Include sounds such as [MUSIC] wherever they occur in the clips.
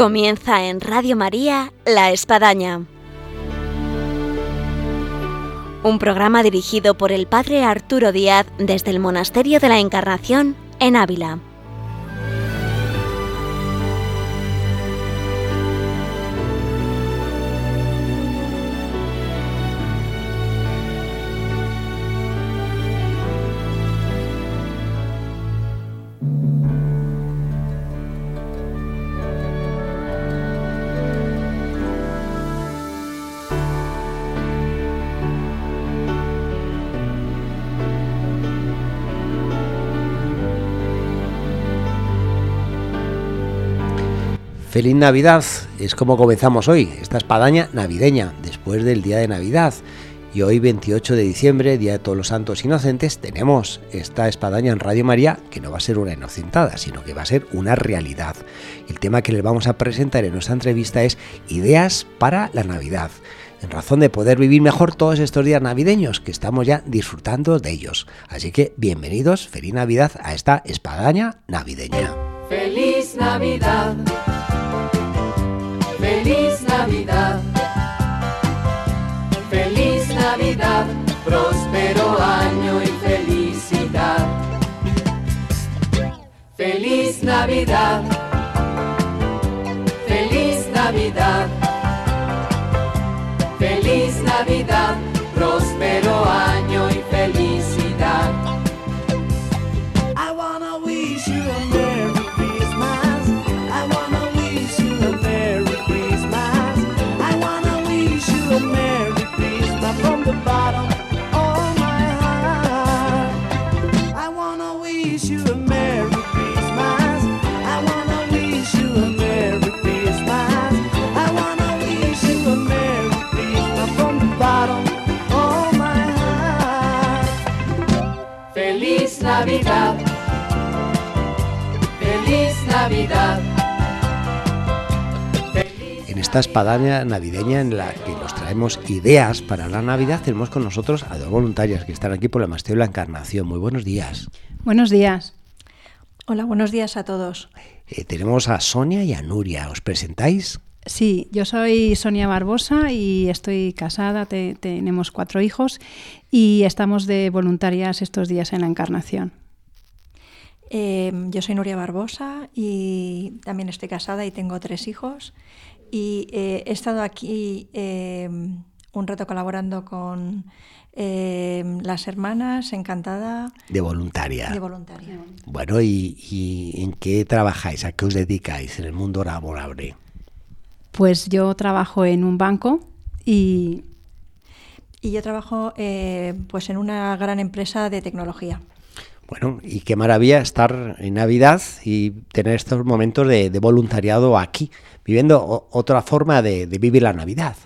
Comienza en Radio María La Espadaña. Un programa dirigido por el Padre Arturo Díaz desde el Monasterio de la Encarnación en Ávila. Feliz Navidad, es como comenzamos hoy, esta espadaña navideña, después del día de Navidad. Y hoy 28 de diciembre, Día de Todos los Santos Inocentes, tenemos esta espadaña en Radio María que no va a ser una inocentada, sino que va a ser una realidad. El tema que les vamos a presentar en nuestra entrevista es Ideas para la Navidad, en razón de poder vivir mejor todos estos días navideños que estamos ya disfrutando de ellos. Así que bienvenidos, feliz Navidad a esta espadaña navideña. Feliz Navidad. Feliz Navidad. Feliz Navidad. Próspero año y felicidad. Feliz Navidad. Feliz Navidad. Feliz Navidad. Próspero año y felicidad. I wanna wish you a Navidad. Feliz Navidad. En esta espadaña navideña en la que nos traemos ideas para la Navidad, tenemos con nosotros a dos voluntarias que están aquí por el Monasterio de la Encarnación. Muy buenos días. Buenos días. Hola, buenos días a todos. Eh, tenemos a Sonia y a Nuria. ¿Os presentáis? Sí, yo soy Sonia Barbosa y estoy casada, te- tenemos cuatro hijos y estamos de voluntarias estos días en la Encarnación. Eh, yo soy Nuria Barbosa y también estoy casada y tengo tres hijos. Y eh, he estado aquí eh, un rato colaborando con eh, las hermanas, encantada De voluntaria. de voluntaria. Bueno, ¿y, y en qué trabajáis? ¿A qué os dedicáis en el mundo laborable? Pues yo trabajo en un banco y Y yo trabajo eh, pues en una gran empresa de tecnología. Bueno, y qué maravilla estar en Navidad y tener estos momentos de, voluntariado aquí, viviendo otra forma de, vivir la Navidad.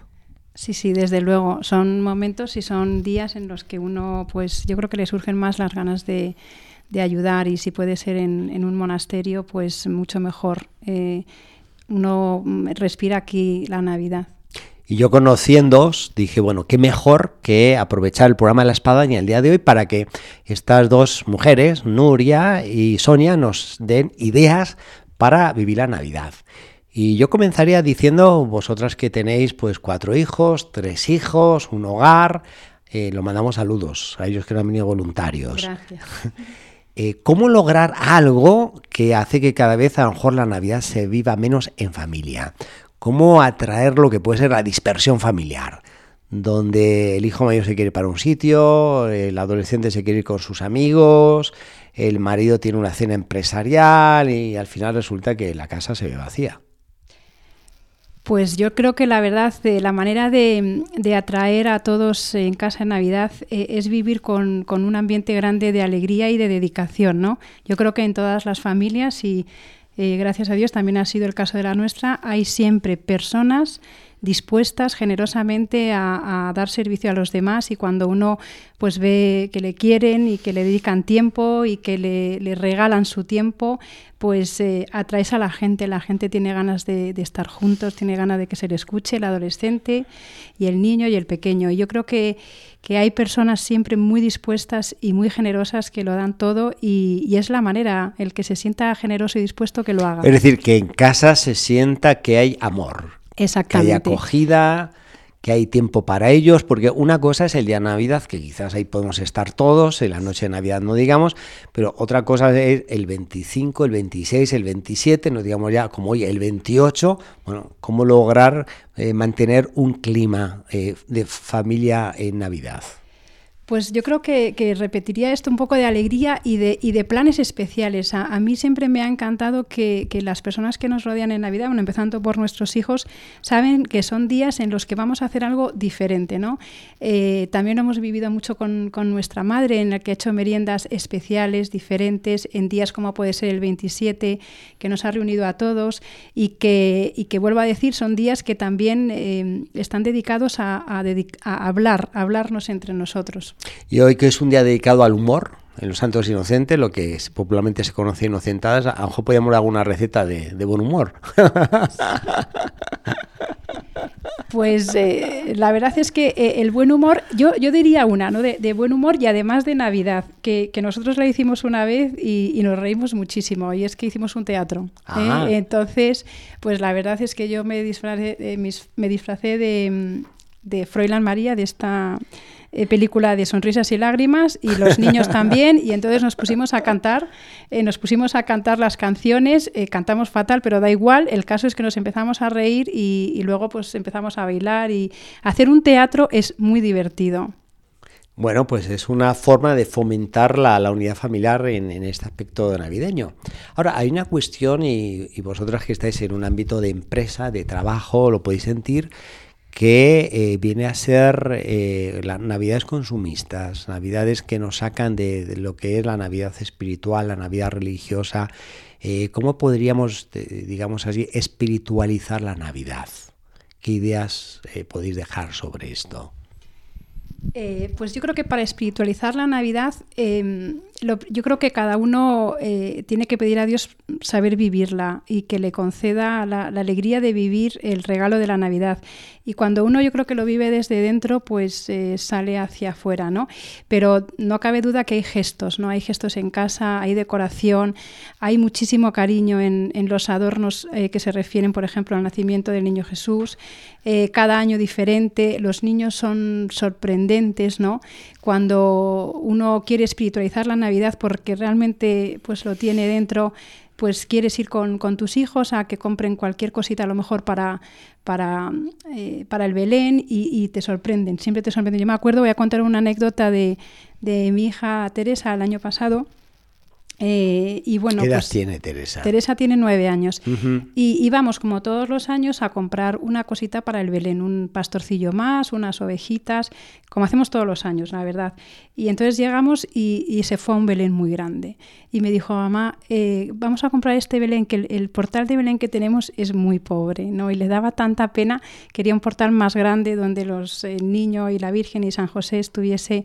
sí, sí, desde luego, son momentos y son días en los que uno, pues yo creo que le surgen más las ganas de, de ayudar y si puede ser en, en un monasterio, pues mucho mejor. Eh, uno mm, respira aquí la Navidad. Y yo conociéndoos, dije, bueno, qué mejor que aprovechar el programa de la espadaña el día de hoy para que estas dos mujeres, Nuria y Sonia, nos den ideas para vivir la Navidad. Y yo comenzaría diciendo, vosotras que tenéis pues cuatro hijos, tres hijos, un hogar, eh, lo mandamos saludos a ellos que no han venido voluntarios. Gracias. [LAUGHS] Eh, ¿Cómo lograr algo que hace que cada vez a lo mejor la Navidad se viva menos en familia? ¿Cómo atraer lo que puede ser la dispersión familiar? Donde el hijo mayor se quiere ir para un sitio, el adolescente se quiere ir con sus amigos, el marido tiene una cena empresarial y al final resulta que la casa se ve vacía. Pues yo creo que la verdad, de la manera de, de atraer a todos en casa en Navidad eh, es vivir con, con un ambiente grande de alegría y de dedicación, ¿no? Yo creo que en todas las familias y eh, gracias a Dios también ha sido el caso de la nuestra, hay siempre personas dispuestas generosamente a, dar servicio a los demás y cuando uno pues ve que le quieren y que le dedican tiempo y que le, le regalan su tiempo, pues eh, atraes a la gente, la gente tiene ganas de, de, estar juntos, tiene ganas de que se le escuche, el adolescente y el niño y el pequeño. Y yo creo que, que hay personas siempre muy dispuestas y muy generosas que lo dan todo y, y, es la manera, el que se sienta generoso y dispuesto que lo haga. Es decir, que en casa se sienta que hay amor, Exactamente. que hay acogida, que hay tiempo para ellos, porque una cosa es el día de Navidad, que quizás ahí podemos estar todos, en la noche de Navidad no digamos, pero otra cosa es el 25, el 26, el 27, no digamos ya como hoy, el 28, bueno, cómo lograr eh, mantener un clima eh, de familia en Navidad. Pues yo creo que, repetiría esto un poco de alegría y de, y de planes especiales. A, mí siempre me ha encantado que, las personas que nos rodean en Navidad, bueno, empezando por nuestros hijos, saben que son días en los que vamos a hacer algo diferente, ¿no? Eh, también hemos vivido mucho con, nuestra madre, en la que ha hecho meriendas especiales, diferentes, en días como puede ser el 27, que nos ha reunido a todos y que, y que vuelvo a decir, son días que también eh, están dedicados a, a hablar, a hablarnos entre nosotros. Y hoy que es un día dedicado al humor, en los Santos Inocentes, lo que popularmente se conoce inocentadas, a lo mejor podríamos dar alguna receta de, de buen humor. [LAUGHS] Pues eh, la verdad es que eh, el buen humor, yo, yo diría una, ¿no? De, de, buen humor y además de Navidad, que, que nosotros la hicimos una vez y, y, nos reímos muchísimo, y es que hicimos un teatro. ¿eh? Entonces, pues la verdad es que yo me disfracé, eh, mis, me disfracé de, de Froilán María, de esta eh, película de sonrisas y lágrimas y los niños también y entonces nos pusimos a cantar, eh, nos pusimos a cantar las canciones, eh, cantamos fatal pero da igual, el caso es que nos empezamos a reír y, y luego pues empezamos a bailar y hacer un teatro es muy divertido. Bueno, pues es una forma de fomentar la, la unidad familiar en, en, este aspecto navideño. Ahora, hay una cuestión, y, y, vosotras que estáis en un ámbito de empresa, de trabajo, lo podéis sentir, que eh, viene a ser eh, las navidades consumistas, navidades que nos sacan de, lo que es la navidad espiritual, la navidad religiosa. Eh, ¿Cómo podríamos, digamos así, espiritualizar la Navidad? ¿Qué ideas podéis dejar sobre esto? Pues yo creo que para espiritualizar la Navidad, eh, lo, yo creo que cada uno eh, tiene que pedir a Dios saber vivirla y que le conceda la, la, alegría de vivir el regalo de la Navidad. Y cuando uno yo creo que lo vive desde dentro, pues eh, sale hacia afuera, ¿no? Pero no cabe duda que hay gestos, ¿no? Hay gestos en casa, hay decoración, hay muchísimo cariño en, en los adornos eh, que se refieren, por ejemplo, al nacimiento del niño Jesús. Eh, cada año diferente, los niños son sorprendentes, ¿no? Cuando uno quiere espiritualizar la Navidad porque realmente pues lo tiene dentro, pues quieres ir con, con, tus hijos a que compren cualquier cosita a lo mejor para, para, eh, para el Belén y, y, te sorprenden, siempre te sorprenden. Yo me acuerdo, voy a contar una anécdota de, de mi hija Teresa el año pasado. Eh, y bueno, ¿Qué edad pues, tiene Teresa? Teresa tiene nueve años. Uh -huh. y íbamos, como todos los años, a comprar una cosita para el Belén, un pastorcillo más, unas ovejitas, como hacemos todos los años, la verdad. Y entonces llegamos y, y se fue a un Belén muy grande. Y me dijo, mamá, eh, vamos a comprar este Belén, que el, el, portal de Belén que tenemos es muy pobre, ¿no? Y le daba tanta pena, quería un portal más grande donde los eh, niños y la Virgen y San José estuviese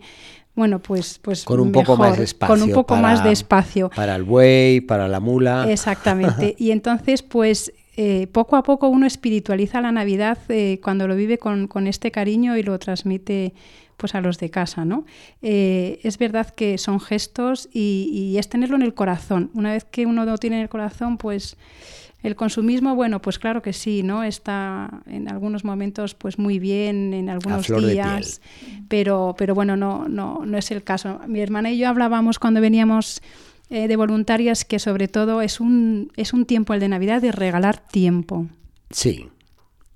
bueno, pues, pues con un mejor, poco más de espacio. Con un poco para, más de espacio. Para el buey, para la mula. Exactamente. [LAUGHS] y entonces, pues eh, poco a poco uno espiritualiza la Navidad eh, cuando lo vive con, con, este cariño y lo transmite pues a los de casa, ¿no? Eh, es verdad que son gestos y, y, es tenerlo en el corazón. Una vez que uno lo tiene en el corazón, pues el consumismo, bueno, pues claro que sí, ¿no? Está en algunos momentos pues muy bien, en algunos días, pero, pero bueno, no, no, no es el caso. Mi hermana y yo hablábamos cuando veníamos eh, de voluntarias que sobre todo es un, es un tiempo el de Navidad de regalar tiempo. Sí.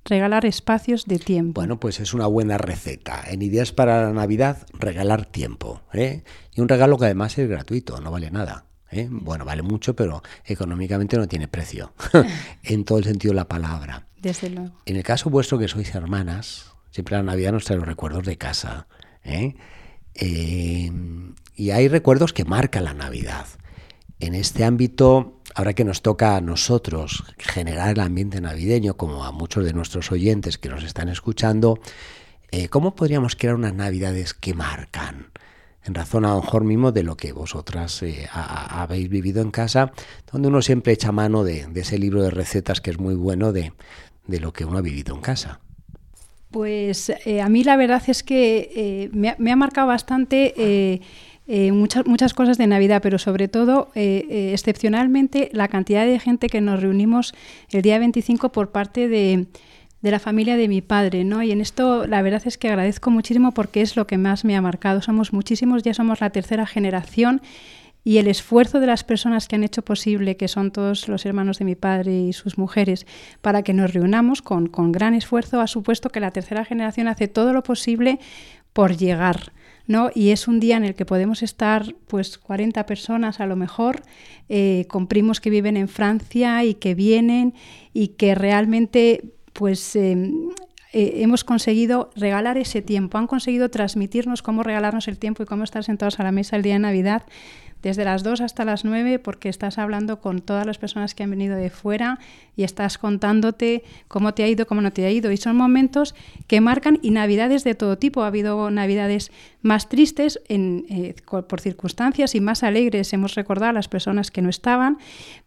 Regalar espacios de tiempo. Bueno, pues es una buena receta. En Ideas para la Navidad, regalar tiempo. ¿eh? Y un regalo que además es gratuito, no vale nada. ¿Eh? Bueno, vale mucho, pero económicamente no tiene precio, [LAUGHS] en todo el sentido de la palabra. Desde luego. En el caso vuestro que sois hermanas, siempre la Navidad nos trae los recuerdos de casa. ¿eh? Eh, y hay recuerdos que marcan la Navidad. en este ámbito, ahora que nos toca a nosotros generar el ambiente navideño, como a muchos de nuestros oyentes que nos están escuchando, eh, ¿cómo podríamos crear unas navidades que marcan? En razón a lo mejor mismo de lo que vosotras eh, ha- habéis vivido en casa, donde uno siempre echa mano de, ese libro de recetas que es muy bueno de, de lo que uno ha vivido en casa. Pues eh, a mí la verdad es que eh, me, ha, me ha marcado bastante muchas, muchas cosas de Navidad, pero sobre todo, excepcionalmente, la cantidad de gente que nos reunimos el día 25 por parte de, de la familia de mi padre, ¿no? Y en esto la verdad es que agradezco muchísimo porque es lo que más me ha marcado. Somos muchísimos, ya somos la tercera generación y el esfuerzo de las personas que han hecho posible, que son todos los hermanos de mi padre y sus mujeres, para que nos reunamos con, con gran esfuerzo, ha supuesto que la tercera generación hace todo lo posible por llegar. ¿no? Y es un día en el que podemos estar pues 40 personas a lo mejor, eh, con primos que viven en Francia y que vienen y que realmente pues eh, eh, hemos conseguido regalar ese tiempo, han conseguido transmitirnos cómo regalarnos el tiempo y cómo estar sentados a la mesa el día de Navidad desde las 2 hasta las 9 porque estás hablando con todas las personas que han venido de fuera y estás contándote cómo te ha ido, cómo no te ha ido. Y son momentos que marcan y navidades de todo tipo. Ha habido navidades más tristes eh, por circunstancias y más alegres. Hemos recordado a las personas que no estaban,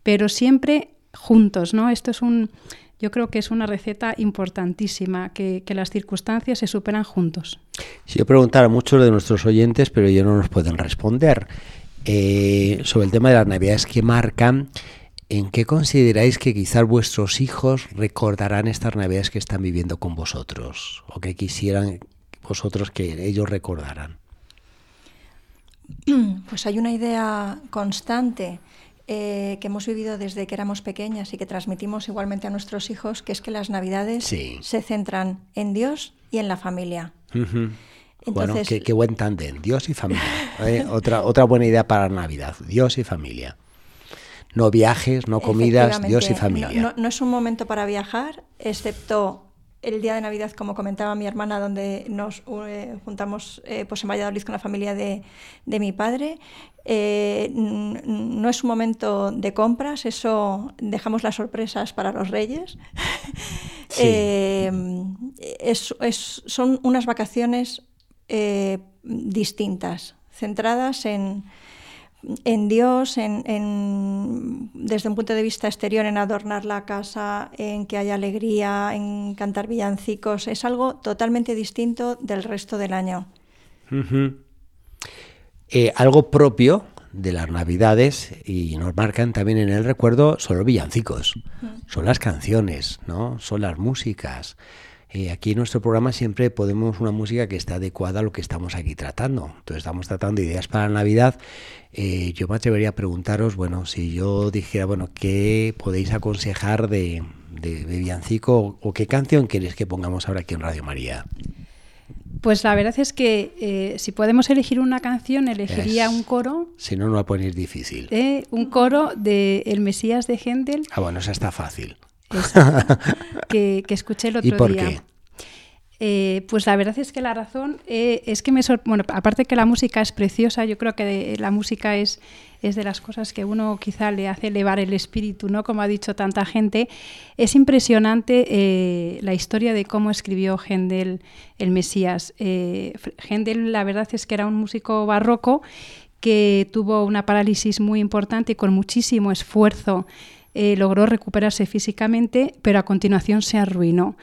pero siempre juntos, ¿no? Esto es un... Yo creo que es una receta importantísima, que, que las circunstancias se superan juntos. Si yo preguntara a muchos de nuestros oyentes, pero ellos no nos pueden responder, eh, sobre el tema de las navidades que marcan, ¿en qué consideráis que quizás vuestros hijos recordarán estas navidades que están viviendo con vosotros? ¿O que quisieran vosotros que ellos recordaran? [CLEARS THROAT] Pues hay una idea constante eh, que hemos vivido desde que éramos pequeñas y que transmitimos igualmente a nuestros hijos, que es que las navidades Sí. se centran en Dios y en la familia. Ujú. bueno, Entonces- qué, qué buen tándem, Dios y familia. ¿eh? [LAUGHS] otra, otra buena idea para Navidad, Dios y familia. No viajes, no comidas, Dios y familia. No, no- no es un momento para viajar, excepto el día de Navidad, como comentaba mi hermana, donde nos eh, juntamos eh, pues en Valladolid con la familia de, de mi padre. Eh, no es un momento de compras, eso dejamos las sorpresas para los reyes. Sí. [LAUGHS] Es- es- son unas vacaciones distintas, centradas en, en Dios, en, en- desde un punto de vista exterior, en adornar la casa, en que haya alegría, en cantar villancicos. Es algo totalmente distinto del resto del año. Eh, algo propio de las navidades y nos marcan también en el recuerdo son los villancicos, son las canciones, ¿no? Son las músicas. Eh, aquí en nuestro programa siempre podemos una música que está adecuada a lo que estamos aquí tratando. Entonces estamos tratando ideas para Navidad. Eh, yo me atrevería a preguntaros, bueno, si yo dijera, bueno, ¿qué podéis aconsejar de, de, de villancico o, o qué canción queréis que pongamos ahora aquí en Radio María? Pues la verdad es que eh, si podemos elegir una canción, elegiría Es- un coro, Si no, no va a poner difícil. eh, un coro de El Mesías de Händel Ah, bueno, esa está fácil. Esa, [LAUGHS] que, que escuché el otro ¿Y por día. qué? Eh, pues la verdad es que la razón eh, es que me sor- bueno, aparte que la música es preciosa, yo creo que de- la música es, es de las cosas que uno quizá le hace elevar el espíritu, ¿no? Como ha dicho tanta gente. Es impresionante eh, la historia de cómo escribió Händel el Mesías. Händel, la verdad es que era un músico barroco que tuvo una parálisis muy importante y con muchísimo esfuerzo eh, logró recuperarse físicamente, pero a continuación se arruinó.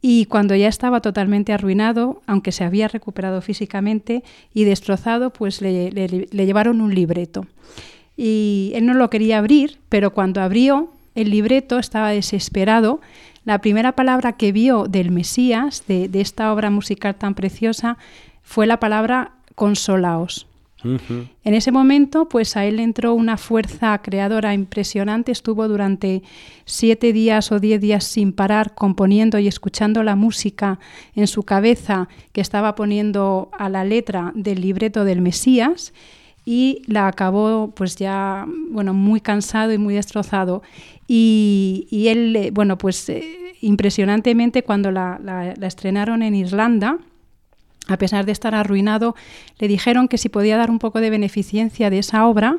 Y cuando ya estaba totalmente arruinado, aunque se había recuperado físicamente y destrozado, pues le, le- le llevaron un libreto. Y él no lo quería abrir, pero cuando abrió el libreto estaba desesperado. La primera palabra que vio del Mesías, de esta obra musical tan preciosa, fue la palabra consolaos. En ese momento, pues a él entró una fuerza creadora impresionante. Estuvo durante siete días o diez días sin parar componiendo y escuchando la música en su cabeza que estaba poniendo a la letra del libreto del Mesías y la acabó pues ya bueno muy cansado y muy destrozado y, él eh, bueno pues eh, impresionantemente cuando la- la- la estrenaron en Irlanda a pesar de estar arruinado, le dijeron que si podía dar un poco de beneficencia de esa obra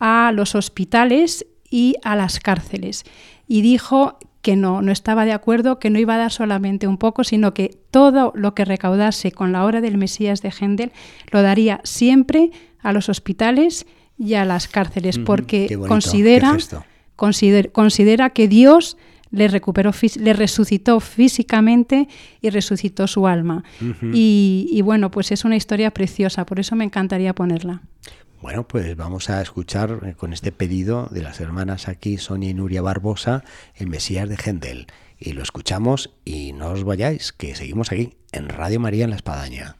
a los hospitales y a las cárceles. Y dijo que no, no estaba de acuerdo, que no iba a dar solamente un poco, sino que todo lo que recaudase con la obra del Mesías de Händel lo daría siempre a los hospitales y a las cárceles, porque bonito, considera, consider- considera que Dios le recuperó, le resucitó físicamente y resucitó su alma. y, y bueno, pues es una historia preciosa, por eso me encantaría ponerla. Bueno, pues vamos a escuchar eh, con este pedido de las hermanas aquí, Sonia y Nuria Barbosa, el Mesías de Händel. Y lo escuchamos y no os vayáis, que seguimos aquí, en Radio María en la Espadaña.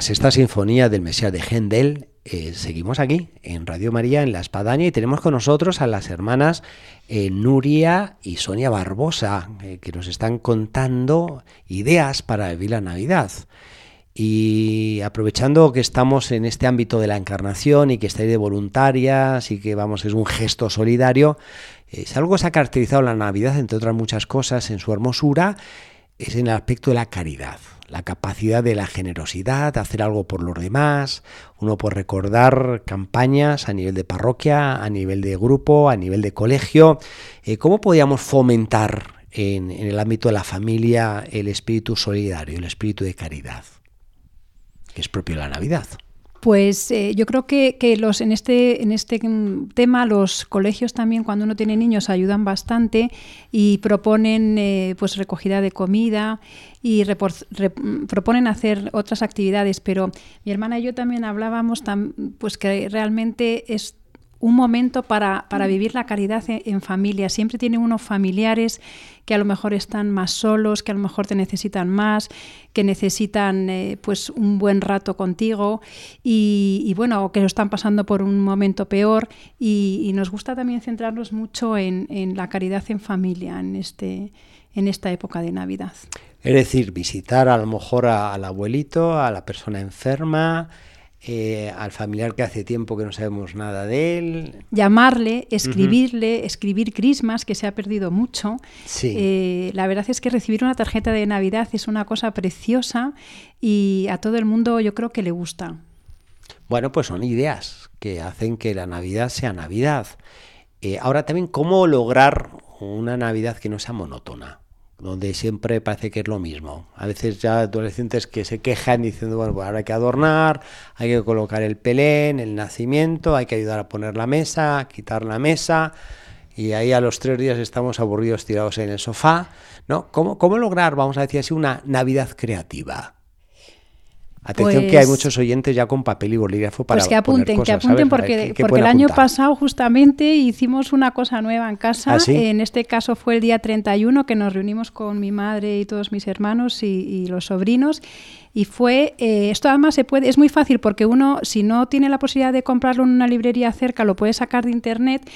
Tras esta sinfonía del Mesías de Händel, eh, seguimos aquí en Radio María en La Espadaña y tenemos con nosotros a las hermanas eh, Nuria y Sonia Barbosa, eh, que nos están contando ideas para vivir la Navidad. Y aprovechando que estamos en este ámbito de la encarnación y que estáis de voluntarias y que vamos, es un gesto solidario, eh, si algo se ha caracterizado la Navidad, entre otras muchas cosas, en su hermosura, es en el aspecto de la caridad, la capacidad de la generosidad, de hacer algo por los demás, uno por recordar campañas a nivel de parroquia, a nivel de grupo, a nivel de colegio. Eh, ¿Cómo podíamos fomentar en, en el ámbito de la familia el espíritu solidario, el espíritu de caridad, que es propio de la Navidad? Pues eh, yo creo que, que los, en este, en este mm, tema los colegios también cuando uno tiene niños ayudan bastante y proponen eh, pues recogida de comida y repor- re- mm, proponen hacer otras actividades, pero mi hermana y yo también hablábamos pues que realmente es un momento para, para vivir la caridad en, en familia. Siempre tiene unos familiares que a lo mejor están más solos, que a lo mejor te necesitan más, que necesitan eh, pues un buen rato contigo y, y, bueno, o que lo están pasando por un momento peor y, y nos gusta también centrarnos mucho en, en, la caridad en familia en, este, en esta época de Navidad. Es decir, visitar a lo mejor a, al abuelito, a la persona enferma, eh, al familiar que hace tiempo que no sabemos nada de él. Llamarle, escribirle, uh -huh. escribir crismas, que se ha perdido mucho. Sí. Eh, la verdad es que recibir una tarjeta de Navidad es una cosa preciosa y a todo el mundo yo creo que le gusta. Bueno, pues son ideas que hacen que la Navidad sea Navidad. Eh, ahora también, ¿cómo lograr una Navidad que no sea monótona? Donde siempre parece que es lo mismo. A veces ya adolescentes que se quejan diciendo, bueno, pues ahora hay que adornar, hay que colocar el pelén, el nacimiento, hay que ayudar a poner la mesa, quitar la mesa, y ahí a los tres días estamos aburridos tirados en el sofá, ¿no? ¿Cómo, cómo lograr, vamos a decir así, una Navidad creativa? Atención que hay Pues- muchos oyentes ya con papel y bolígrafo para Pues que apunten, que apunten ¿sabes? A ver porque, porque el año pasado justamente hicimos una cosa nueva en casa. ¿Ah, sí? En este caso fue el día 31 que nos reunimos con mi madre y todos mis hermanos y, y los sobrinos. Y fue, eh, esto además se puede, es muy fácil porque uno, si no tiene la posibilidad de comprarlo en una librería cerca, lo puede sacar de internet.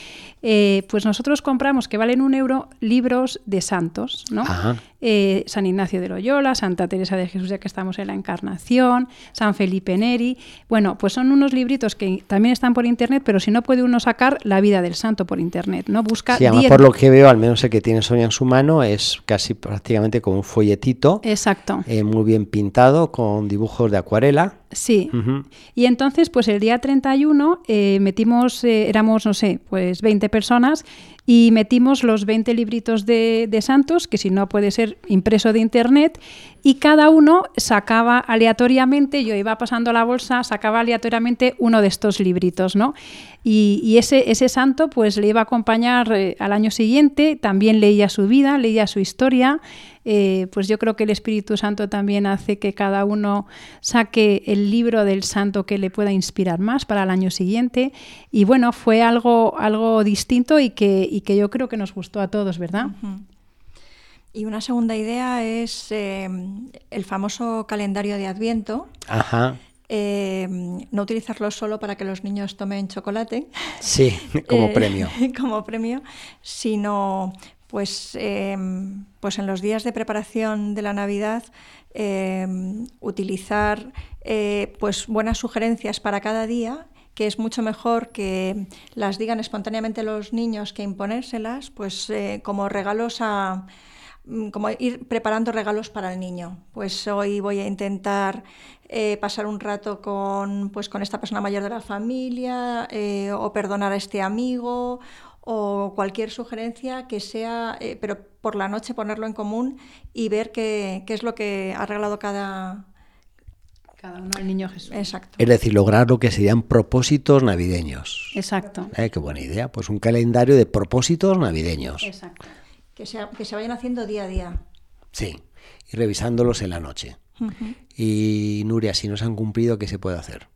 Eh, pues nosotros compramos, que valen un euro, libros de santos, ¿no? Ajá. eh, San Ignacio de Loyola, Santa Teresa de Jesús, ya que estamos en la Encarnación, San Felipe Neri. Bueno, pues son unos libritos que también están por internet, pero si no puede uno sacar la vida del santo por internet, ¿no? Busca Sí, además 10 por lo que veo, al menos el que tiene Sonia en su mano, es casi prácticamente como un folletito, Exacto. eh, muy bien pintado, con dibujos de acuarela. Sí. Y entonces, pues el día 31 eh, metimos, eh, éramos, no sé, pues 20 personas y metimos los 20 libritos de, de santos, que si no puede ser impreso de internet, y cada uno sacaba aleatoriamente, yo iba pasando la bolsa, sacaba aleatoriamente uno de estos libritos, ¿no? Y, y ese, ese santo pues le iba a acompañar eh, al año siguiente, también leía su vida, leía su historia, eh, pues yo creo que el Espíritu Santo también hace que cada uno saque el libro del santo que le pueda inspirar más para el año siguiente. Y bueno, fue algo, algo distinto y que, y que yo creo que nos gustó a todos, ¿verdad? Y una segunda idea es eh, el famoso calendario de Adviento. Ajá. eh, no utilizarlo solo para que los niños tomen chocolate. Sí, como [LAUGHS] eh, premio. como premio, sino pues, eh, pues en los días de preparación de la Navidad eh, utilizar eh, pues buenas sugerencias para cada día que es mucho mejor que las digan espontáneamente los niños que imponérselas, pues eh, como regalos a, mm, como ir preparando regalos para el niño. Pues hoy voy a intentar eh, pasar un rato con, pues, con esta persona mayor de la familia o perdonar a este amigo o cualquier sugerencia que sea, eh, pero por la noche ponerlo en común y ver qué, qué es lo que ha regalado cada... Cada uno al niño Jesús. Exacto. Es decir, lograr lo que serían propósitos navideños. Exacto. Eh, qué buena idea. Pues un calendario de propósitos navideños. Exacto. Que, sea, que se vayan haciendo día a día. Sí. Y revisándolos en la noche. Y Nuria, si no se han cumplido, ¿qué se puede hacer?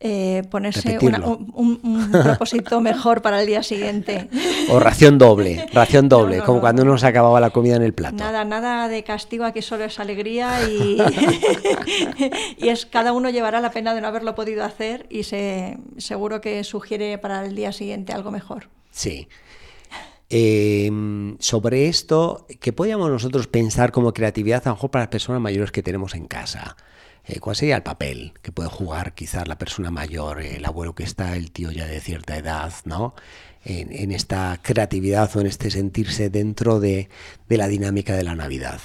Eh, ponerse una- un, [LAUGHS] propósito mejor para el día siguiente. O ración doble, [LAUGHS] ración doble, No, no, como no, cuando no. uno se acababa la comida en el plato. Nada, nada de castigo, aquí solo es alegría y, [LAUGHS] y es cada uno llevará la pena de no haberlo podido hacer y se, seguro que sugiere para el día siguiente algo mejor. Sí. Eh, sobre esto, ¿qué podríamos nosotros pensar como creatividad a lo mejor para las personas mayores que tenemos en casa? Eh, ¿Cuál sería el papel que puede jugar quizás la persona mayor, el abuelo que está, el tío ya de cierta edad, ¿no? En, esta creatividad o en este sentirse dentro de, de la dinámica de la Navidad.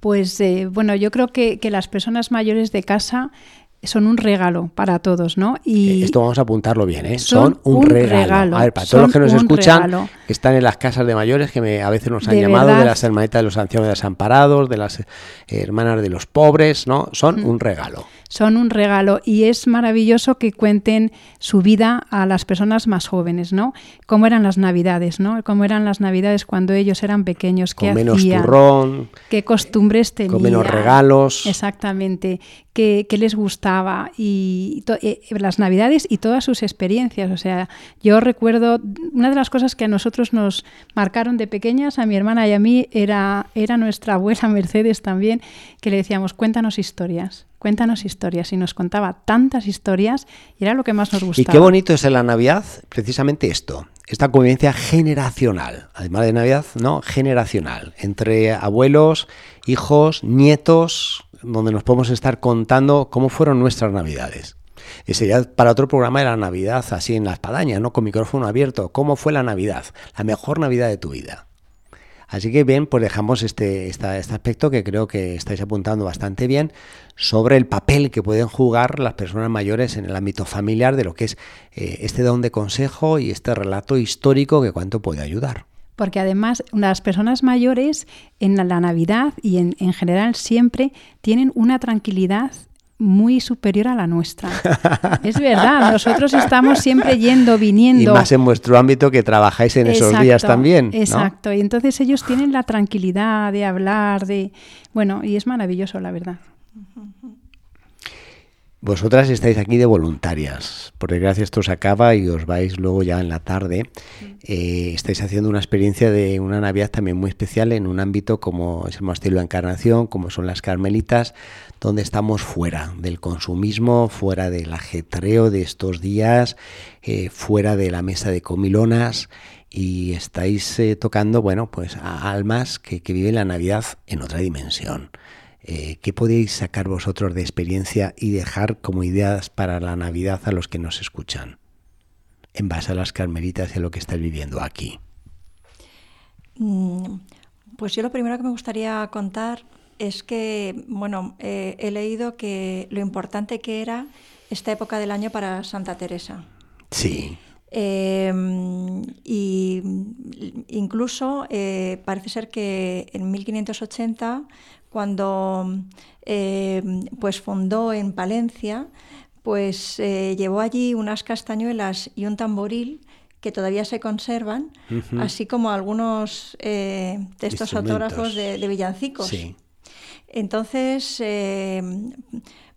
Pues eh, bueno, yo creo que las personas mayores de casa son un regalo para todos, ¿no? Y Eh, Esto vamos a apuntarlo bien, ¿eh? son Son, un, un regalo. regalo, A ver, para todos los que nos escuchan, regalo. que están en las casas de mayores, que me- a veces nos han De llamado de las hermanitas de los ancianos desamparados, de las eh, hermanas de los pobres, ¿no? Son un regalo. Son un regalo y es maravilloso que cuenten su vida a las personas más jóvenes, ¿no? Cómo eran las Navidades, ¿no? Cómo eran las Navidades cuando ellos eran pequeños, qué Con menos hacían, turrón, qué costumbres tenían. con menos regalos. Exactamente, qué, qué les gustaba y eh, las Navidades y todas sus experiencias. O sea, yo recuerdo una de las cosas que a nosotros nos marcaron de pequeñas, a mi hermana y a mí, era, era nuestra abuela [LAUGHS] Mercedes también, que le decíamos, cuéntanos historias, cuéntanos historias. Y nos contaba tantas historias y era lo que más nos gustaba. Y qué bonito es en la Navidad, precisamente esto, esta convivencia generacional, además de Navidad, ¿no? Generacional, entre abuelos, hijos, nietos, donde nos podemos estar contando cómo fueron nuestras Navidades. Y sería para otro programa de la Navidad, así en la espadaña, ¿no? Con micrófono abierto. ¿Cómo fue la Navidad? La mejor Navidad de tu vida. Así que bien, pues dejamos este, este aspecto que creo que estáis apuntando bastante bien sobre el papel que pueden jugar las personas mayores en el ámbito familiar de lo que es eh, este don de consejo y este relato histórico que cuánto puede ayudar. Porque además las personas mayores en la- la Navidad y en, en general siempre tienen una tranquilidad muy superior a la nuestra. [LAUGHS] es verdad, nosotros estamos siempre yendo, Y viniendo. más en vuestro ámbito que trabajáis en esos días también. ¿no? Exacto, y entonces ellos tienen la tranquilidad de hablar, de... Bueno, y es maravilloso, la verdad. Vosotras estáis aquí de voluntarias. Por desgracia esto se acaba y os vais luego ya en la tarde. Eh, estáis haciendo una experiencia de una Navidad también muy especial en un ámbito como es el Monasterio de la Encarnación, como son las Carmelitas, donde estamos fuera del consumismo, fuera del ajetreo de estos días, eh, fuera de la mesa de comilonas y estáis eh, tocando, bueno, pues a almas que, que viven la Navidad en otra dimensión. Eh, ¿Qué podéis sacar vosotros de experiencia y dejar como ideas para la Navidad a los que nos escuchan? En base a las carmelitas y a lo que estáis viviendo aquí. Mm, Pues yo lo primero que me gustaría contar es que, bueno, eh, he leído que lo importante que era esta época del año para Santa Teresa. Sí, Eh, y incluso eh, parece ser que en 1580, cuando eh, pues fundó en Palencia, pues eh, llevó allí unas castañuelas y un tamboril que todavía se conservan, así como algunos eh, Instrumentos. autógrafos de, de villancicos. sí. Entonces,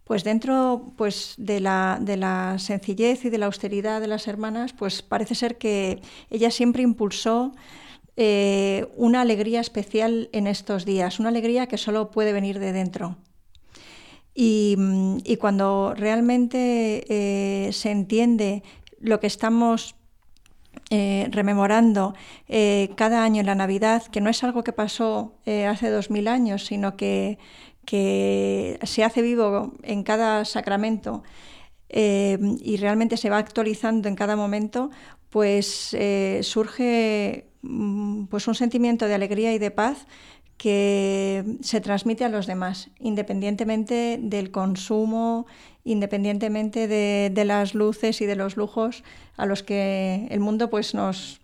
pues dentro pues, de, la, de la sencillez y de la austeridad de las hermanas, pues parece ser que ella siempre impulsó eh, una alegría especial en estos días, una alegría que solo puede venir de dentro. Y, mm, cuando realmente eh, se entiende lo que estamos eh, rememorando cada año en la Navidad, que no es algo que pasó hace dos mil años, sino que, se hace vivo en cada sacramento y realmente se va actualizando en cada momento, pues surge pues un sentimiento de alegría y de paz que se transmite a los demás, independientemente del consumo, independientemente de, las luces y de los lujos a los que el mundo pues nos,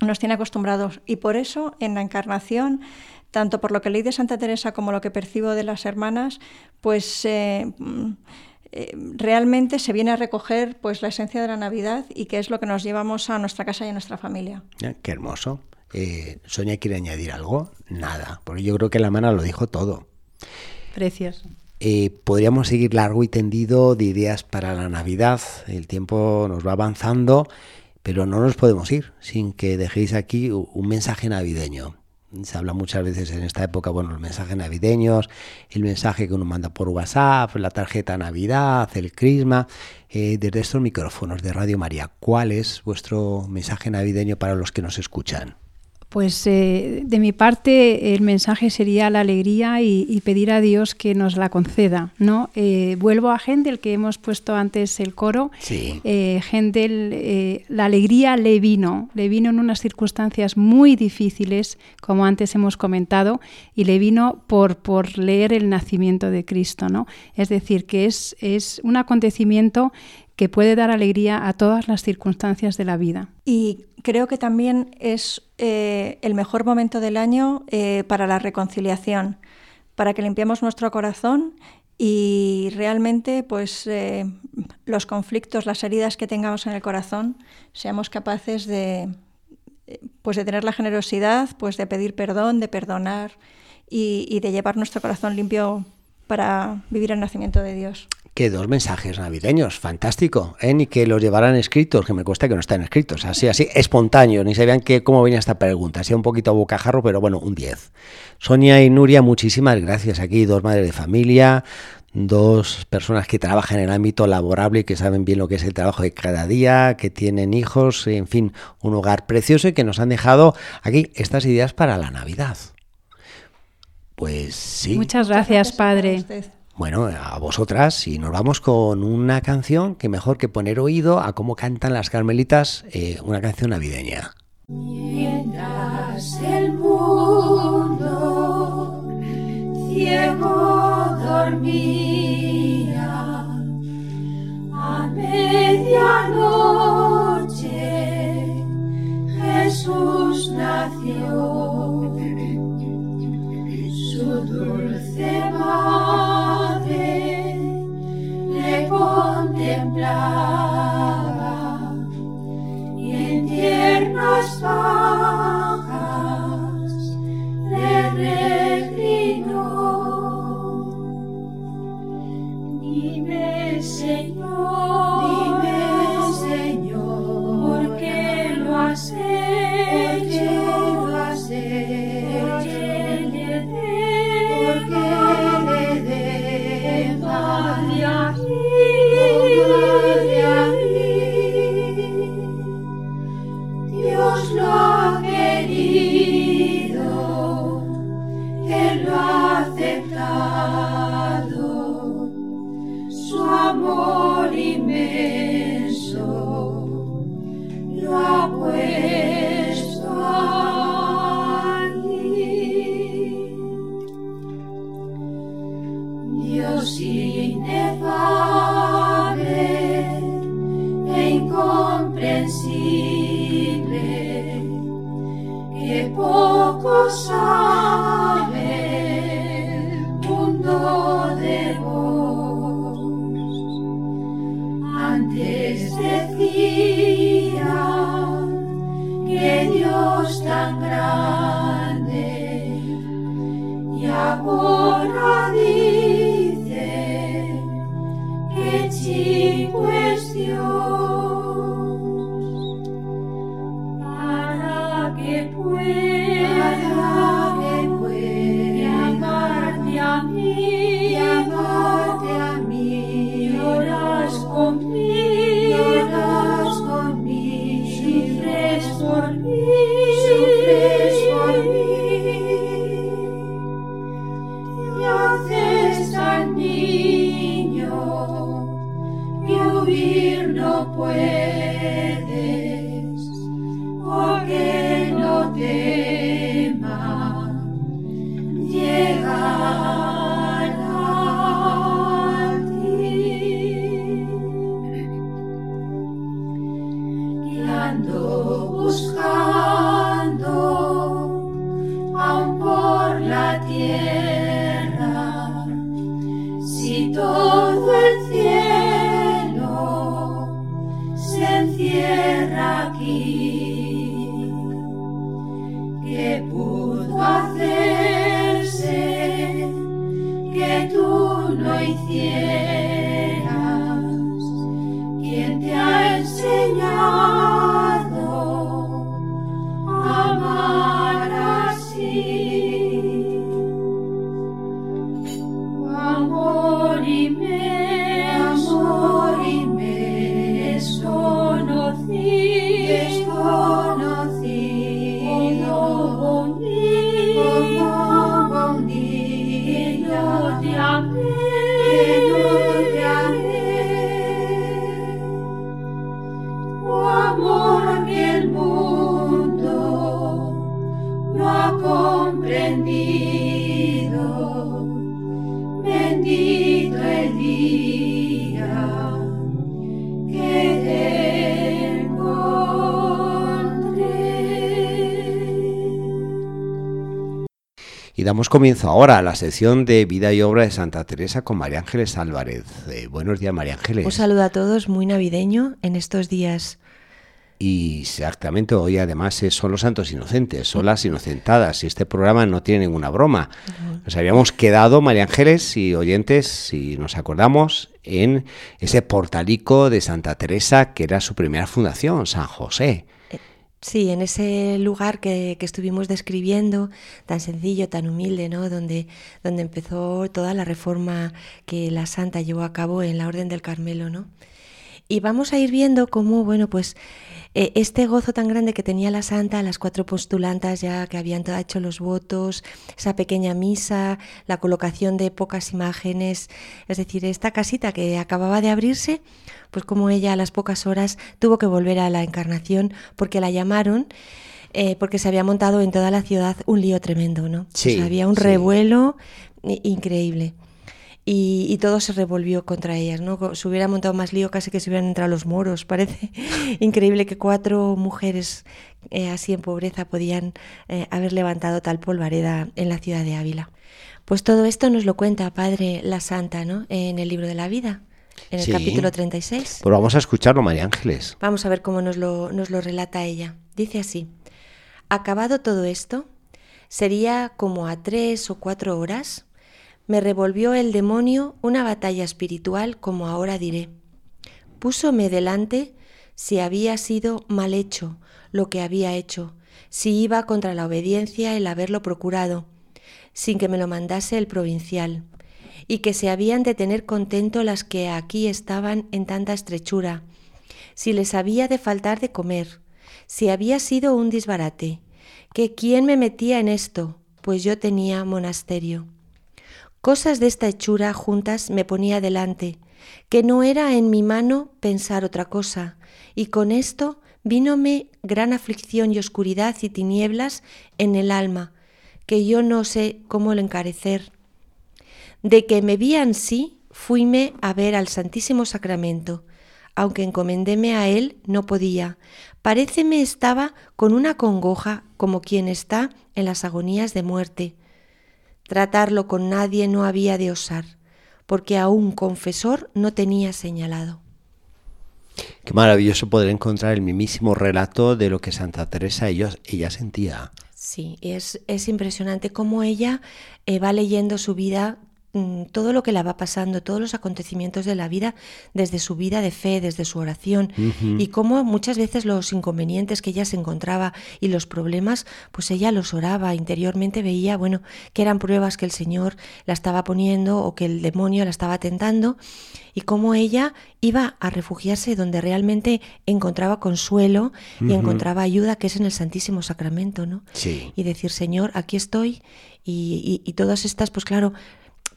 nos tiene acostumbrados. Y por eso en la encarnación, tanto por lo que leí de Santa Teresa como lo que percibo de las hermanas, pues eh, mm, eh, realmente se viene a recoger pues la esencia de la Navidad y que es lo que nos llevamos a nuestra casa y a nuestra familia. Qué hermoso. Eh, Sonia quiere añadir algo. Nada, porque yo creo que la hermana lo dijo todo. Precioso. Eh, podríamos seguir largo y tendido de ideas para la Navidad. El tiempo nos va avanzando, pero no nos podemos ir sin que dejéis aquí un mensaje navideño. Se habla muchas veces en esta época, bueno, los mensajes navideños, el mensaje que uno manda por WhatsApp, la tarjeta Navidad, el Crisma. Eh, desde estos micrófonos de Radio María, ¿cuál es vuestro mensaje navideño para los que nos escuchan? Pues eh, de mi parte el mensaje sería la alegría y, y pedir a Dios que nos la conceda, ¿no? Eh, vuelvo a Händel, que hemos puesto antes el coro. Sí. Eh, Händel, eh, la alegría le vino, le vino en unas circunstancias muy difíciles, como antes hemos comentado, y le vino por, por leer el nacimiento de Cristo, ¿no? Es decir, que es, es un acontecimiento que puede dar alegría a todas las circunstancias de la vida. Y creo que también es eh, el mejor momento del año eh, para la reconciliación, para que limpiemos nuestro corazón y realmente pues eh, los conflictos, las heridas que tengamos en el corazón, seamos capaces de pues de tener la generosidad, pues de pedir perdón, de perdonar y, y de llevar nuestro corazón limpio para vivir el nacimiento de Dios. Que dos mensajes navideños, fantástico, ¿eh? Ni que los llevaran escritos, que me cuesta que no están escritos, así, así, espontáneo, ni sabían que, cómo venía esta pregunta, así un poquito a bocajarro, pero bueno, un 10. Sonia y Nuria, muchísimas gracias, aquí dos madres de familia, dos personas que trabajan en el ámbito laborable y que saben bien lo que es el trabajo de cada día, que tienen hijos, en fin, un hogar precioso y que nos han dejado aquí estas ideas para la Navidad. Pues sí. Muchas gracias, Padre. Bueno, a vosotras y nos vamos con una canción que mejor que poner oído a cómo cantan las carmelitas eh, una canción navideña. Mientras el mundo ciego dormía, a medianoche Jesús nació. Su dulce madre contemplaba y en tiernas no puedes, damos comienzo ahora a la sección de vida y obra de Santa Teresa con María Ángeles Álvarez. Eh, buenos días, María Ángeles. Un saludo a todos, muy navideño en estos días. Y exactamente, hoy además son los santos inocentes, son las inocentadas, y este programa no tiene ninguna broma. Nos habíamos quedado, María Ángeles y oyentes, si nos acordamos, en ese portalico de Santa Teresa, que era su primera fundación, San José. Sí, en ese lugar que, que estuvimos describiendo, tan sencillo, tan humilde, ¿no? Donde, donde empezó toda la reforma que la santa llevó a cabo en la Orden del Carmelo, ¿no? Y vamos a ir viendo cómo, bueno, pues eh, este gozo tan grande que tenía la santa, las cuatro postulantas ya que habían hecho los votos, esa pequeña misa, la colocación de pocas imágenes, es decir, esta casita que acababa de abrirse, pues como ella a las pocas horas tuvo que volver a la encarnación porque la llamaron. eh, porque se había montado en toda la ciudad un lío tremendo, ¿no? O Sí, sea, había un sí. revuelo increíble y, y todo se revolvió contra ellas, ¿no? Se hubiera montado más lío, casi que se hubieran entrado los moros, [LAUGHS] parece increíble que cuatro mujeres eh, así en pobreza podían eh, haber levantado tal polvareda en la ciudad de Ávila. Pues todo esto nos lo cuenta Padre la Santa, ¿no? En el libro de la vida, en el Sí. capítulo 36. Pues vamos a escucharlo, María Ángeles. Vamos a ver cómo nos lo, nos lo relata ella. Dice así, acabado todo esto, sería como a tres o cuatro horas, me revolvió el demonio una batalla espiritual como ahora diré. Púsome delante si había sido mal hecho lo que había hecho, si iba contra la obediencia el haberlo procurado, sin que me lo mandase el provincial, y que se habían de tener contento las que aquí estaban en tanta estrechura, si les había de faltar de comer, si había sido un disbarate, que quién me metía en esto, pues yo tenía monasterio. Cosas de esta hechura juntas me ponía delante, que no era en mi mano pensar otra cosa, y con esto vínome gran aflicción y oscuridad y tinieblas en el alma, que yo no sé cómo lo encarecer. De que me vi sí, fuime a ver al Santísimo Sacramento, aunque encomendéme a él no podía. Paréceme estaba con una congoja como quien está en las agonías de muerte. Tratarlo con nadie no había de osar, porque aún confesor no tenía señalado. Qué maravilloso poder encontrar el mismísimo relato de lo que Santa Teresa ella, ella sentía. Sí, es, es impresionante cómo ella eh, va leyendo su vida todo lo que la va pasando, todos los acontecimientos de la vida, desde su vida de fe, desde su oración, y cómo muchas veces los inconvenientes que ella se encontraba y los problemas, pues ella los oraba, interiormente veía, bueno, que eran pruebas que el Señor la estaba poniendo o que el demonio la estaba tentando, y cómo ella iba a refugiarse donde realmente encontraba consuelo y encontraba ayuda, que es en el Santísimo Sacramento, ¿no? Sí. Y decir, Señor, aquí estoy, y, y todas estas, pues claro,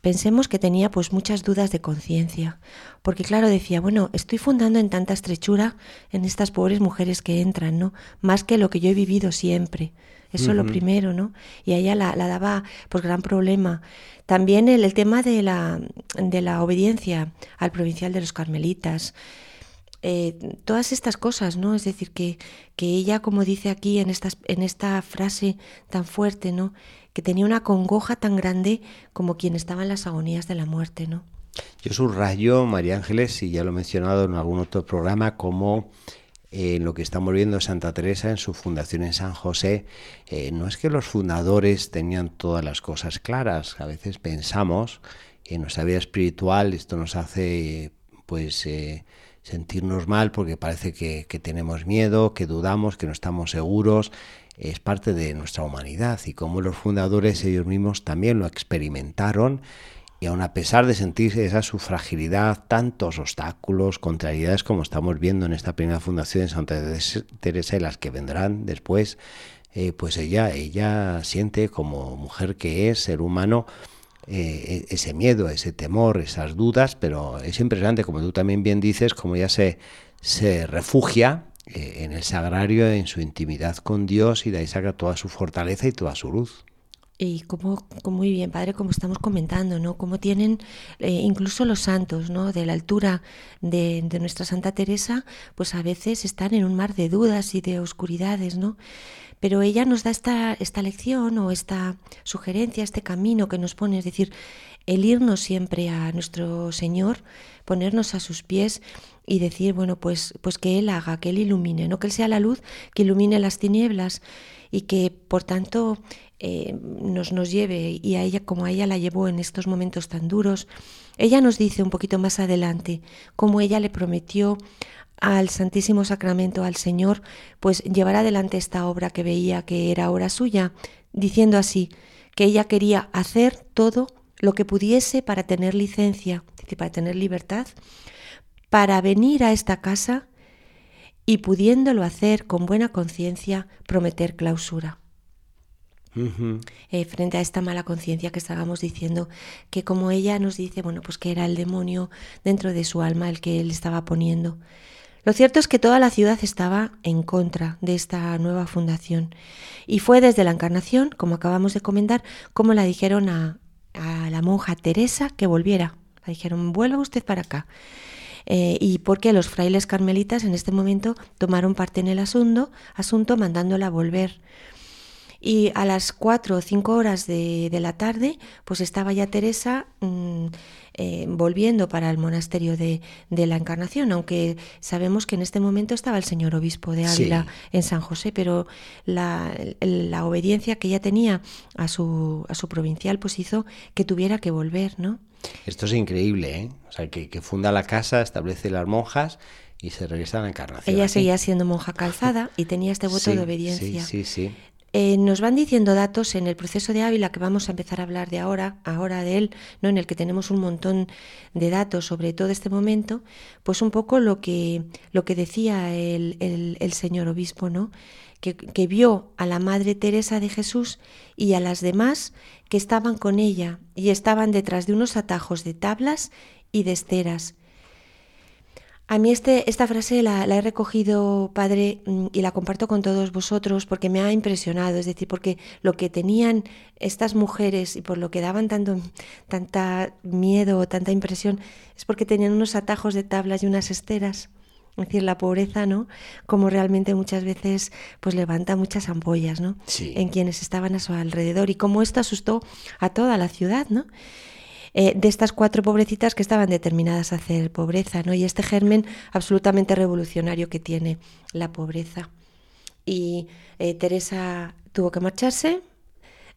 pensemos que tenía pues muchas dudas de conciencia, porque claro decía, bueno, estoy fundando en tanta estrechura en estas pobres mujeres que entran, ¿no? Más que lo que yo he vivido siempre. Eso es lo primero, ¿no? Y a ella la, daba pues gran problema. También el, el, tema de la, de la obediencia al provincial de los carmelitas. Eh, todas estas cosas, ¿no? Es decir, que, que ella, como dice aquí en, estas, en esta frase tan fuerte, ¿no? Que tenía una congoja tan grande como quien estaba en las agonías de la muerte, ¿no? Yo subrayo, María Ángeles, y ya lo he mencionado en algún otro programa, como en eh, lo que estamos viendo Santa Teresa en su fundación en San José, eh, no es que los fundadores tenían todas las cosas claras, a veces pensamos en nuestra vida espiritual, esto nos hace pues eh, sentirnos mal porque parece que, que tenemos miedo, que dudamos, que no estamos seguros, es parte de nuestra humanidad y como los fundadores ellos mismos también lo experimentaron. Y aun a pesar de sentirse esa su fragilidad, tantos obstáculos, contrariedades como estamos viendo en esta primera fundación de Santa Teresa y las que vendrán después, eh, pues ella, ella siente como mujer que es, ser humano, eh, e-, ese miedo, ese temor, esas dudas, pero es impresionante, como tú también bien dices, como ella se, se refugia en el sagrario, en su intimidad con Dios y de ahí saca toda su fortaleza y toda su luz. Y como, muy bien, padre, como estamos comentando, ¿no? Como tienen eh, incluso los santos, ¿no? De la altura de, de, nuestra Santa Teresa, pues a veces están en un mar de dudas y de oscuridades, ¿no? Pero ella nos da esta, esta lección o esta sugerencia, este camino que nos pone, es decir, el irnos siempre a nuestro Señor, ponernos a sus pies y decir, bueno, pues, pues que Él haga, que Él ilumine, no que Él sea la luz que ilumine las tinieblas y que por tanto eh, nos, nos lleve y a ella como a ella la llevó en estos momentos tan duros. Ella nos dice un poquito más adelante cómo ella le prometió al Santísimo Sacramento, al Señor, pues llevar adelante esta obra que veía que era obra suya, diciendo así, que ella quería hacer todo lo que pudiese para tener licencia, para tener libertad, para venir a esta casa y pudiéndolo hacer con buena conciencia, prometer clausura. Eh, frente a esta mala conciencia que estábamos diciendo, que como ella nos dice, bueno, pues que era el demonio dentro de su alma el que él estaba poniendo. Lo cierto es que toda la ciudad estaba en contra de esta nueva fundación y fue desde la encarnación, como acabamos de comentar, como la dijeron a, a la monja Teresa que volviera. La dijeron, vuelva usted para acá. Eh, y porque los frailes carmelitas en este momento tomaron parte en el asunto, asunto mandándola volver. Y a las 4 o 5 horas de, de la tarde, pues estaba ya Teresa mm, eh, volviendo para el monasterio de, de la Encarnación, aunque sabemos que en este momento estaba el señor obispo de Ávila Sí. en San José, pero la, obediencia que ella tenía a su, a su provincial pues hizo que tuviera que volver, ¿no? Esto es increíble, ¿eh? O sea, que, que funda la casa, establece las monjas y se regresa a la encarnación. Ella seguía siendo monja calzada y tenía este voto Sí, de obediencia. Sí, sí, sí. Eh, nos van diciendo datos en el proceso de Ávila que vamos a empezar a hablar de ahora, ahora de él, ¿no? en el que tenemos un montón de datos sobre todo este momento, pues un poco lo que, lo que decía el, el- señor obispo, ¿no? Que, que vio a la Madre Teresa de Jesús y a las demás que estaban con ella y estaban detrás de unos atajos de tablas y de esteras. A mí este, esta frase la, la he recogido, padre, mm, y la comparto con todos vosotros porque me ha impresionado, es decir, porque lo que tenían estas mujeres y por lo que daban tanto, tanta miedo, tanta impresión, es porque tenían unos atajos de tablas y unas esteras. Es decir, la pobreza, ¿no? Como realmente muchas veces pues levanta muchas ampollas, ¿no? Sí. En quienes estaban a su alrededor y cómo esto asustó a toda la ciudad, ¿no? Eh, de estas cuatro pobrecitas que estaban determinadas a hacer pobreza, ¿no? Y este germen absolutamente revolucionario que tiene la pobreza. Y eh, Teresa tuvo que marcharse,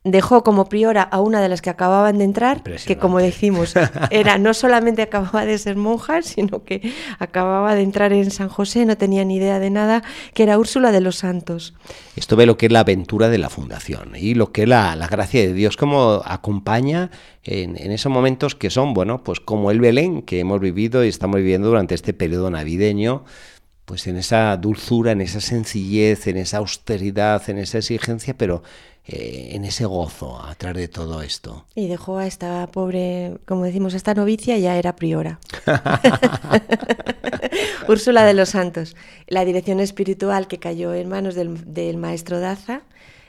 dejó como priora a una de las que acababan de entrar, que como decimos, era no solamente acababa de ser monja, sino que acababa de entrar en San José, no tenía ni idea de nada, que era Úrsula de los Santos. Esto ve lo que es la aventura de la fundación y lo que es la, la gracia de Dios, cómo acompaña en, en esos momentos que son, bueno, pues como el Belén que hemos vivido y estamos viviendo durante este periodo navideño, pues en esa dulzura, en esa sencillez, en esa austeridad, en esa exigencia, pero eh, en ese gozo atrás de todo esto. Y dejó a esta pobre, como decimos, esta novicia ya era priora. [LAUGHS] [LAUGHS] Úrsula de los Santos, la dirección espiritual que cayó en manos del, del maestro Daza,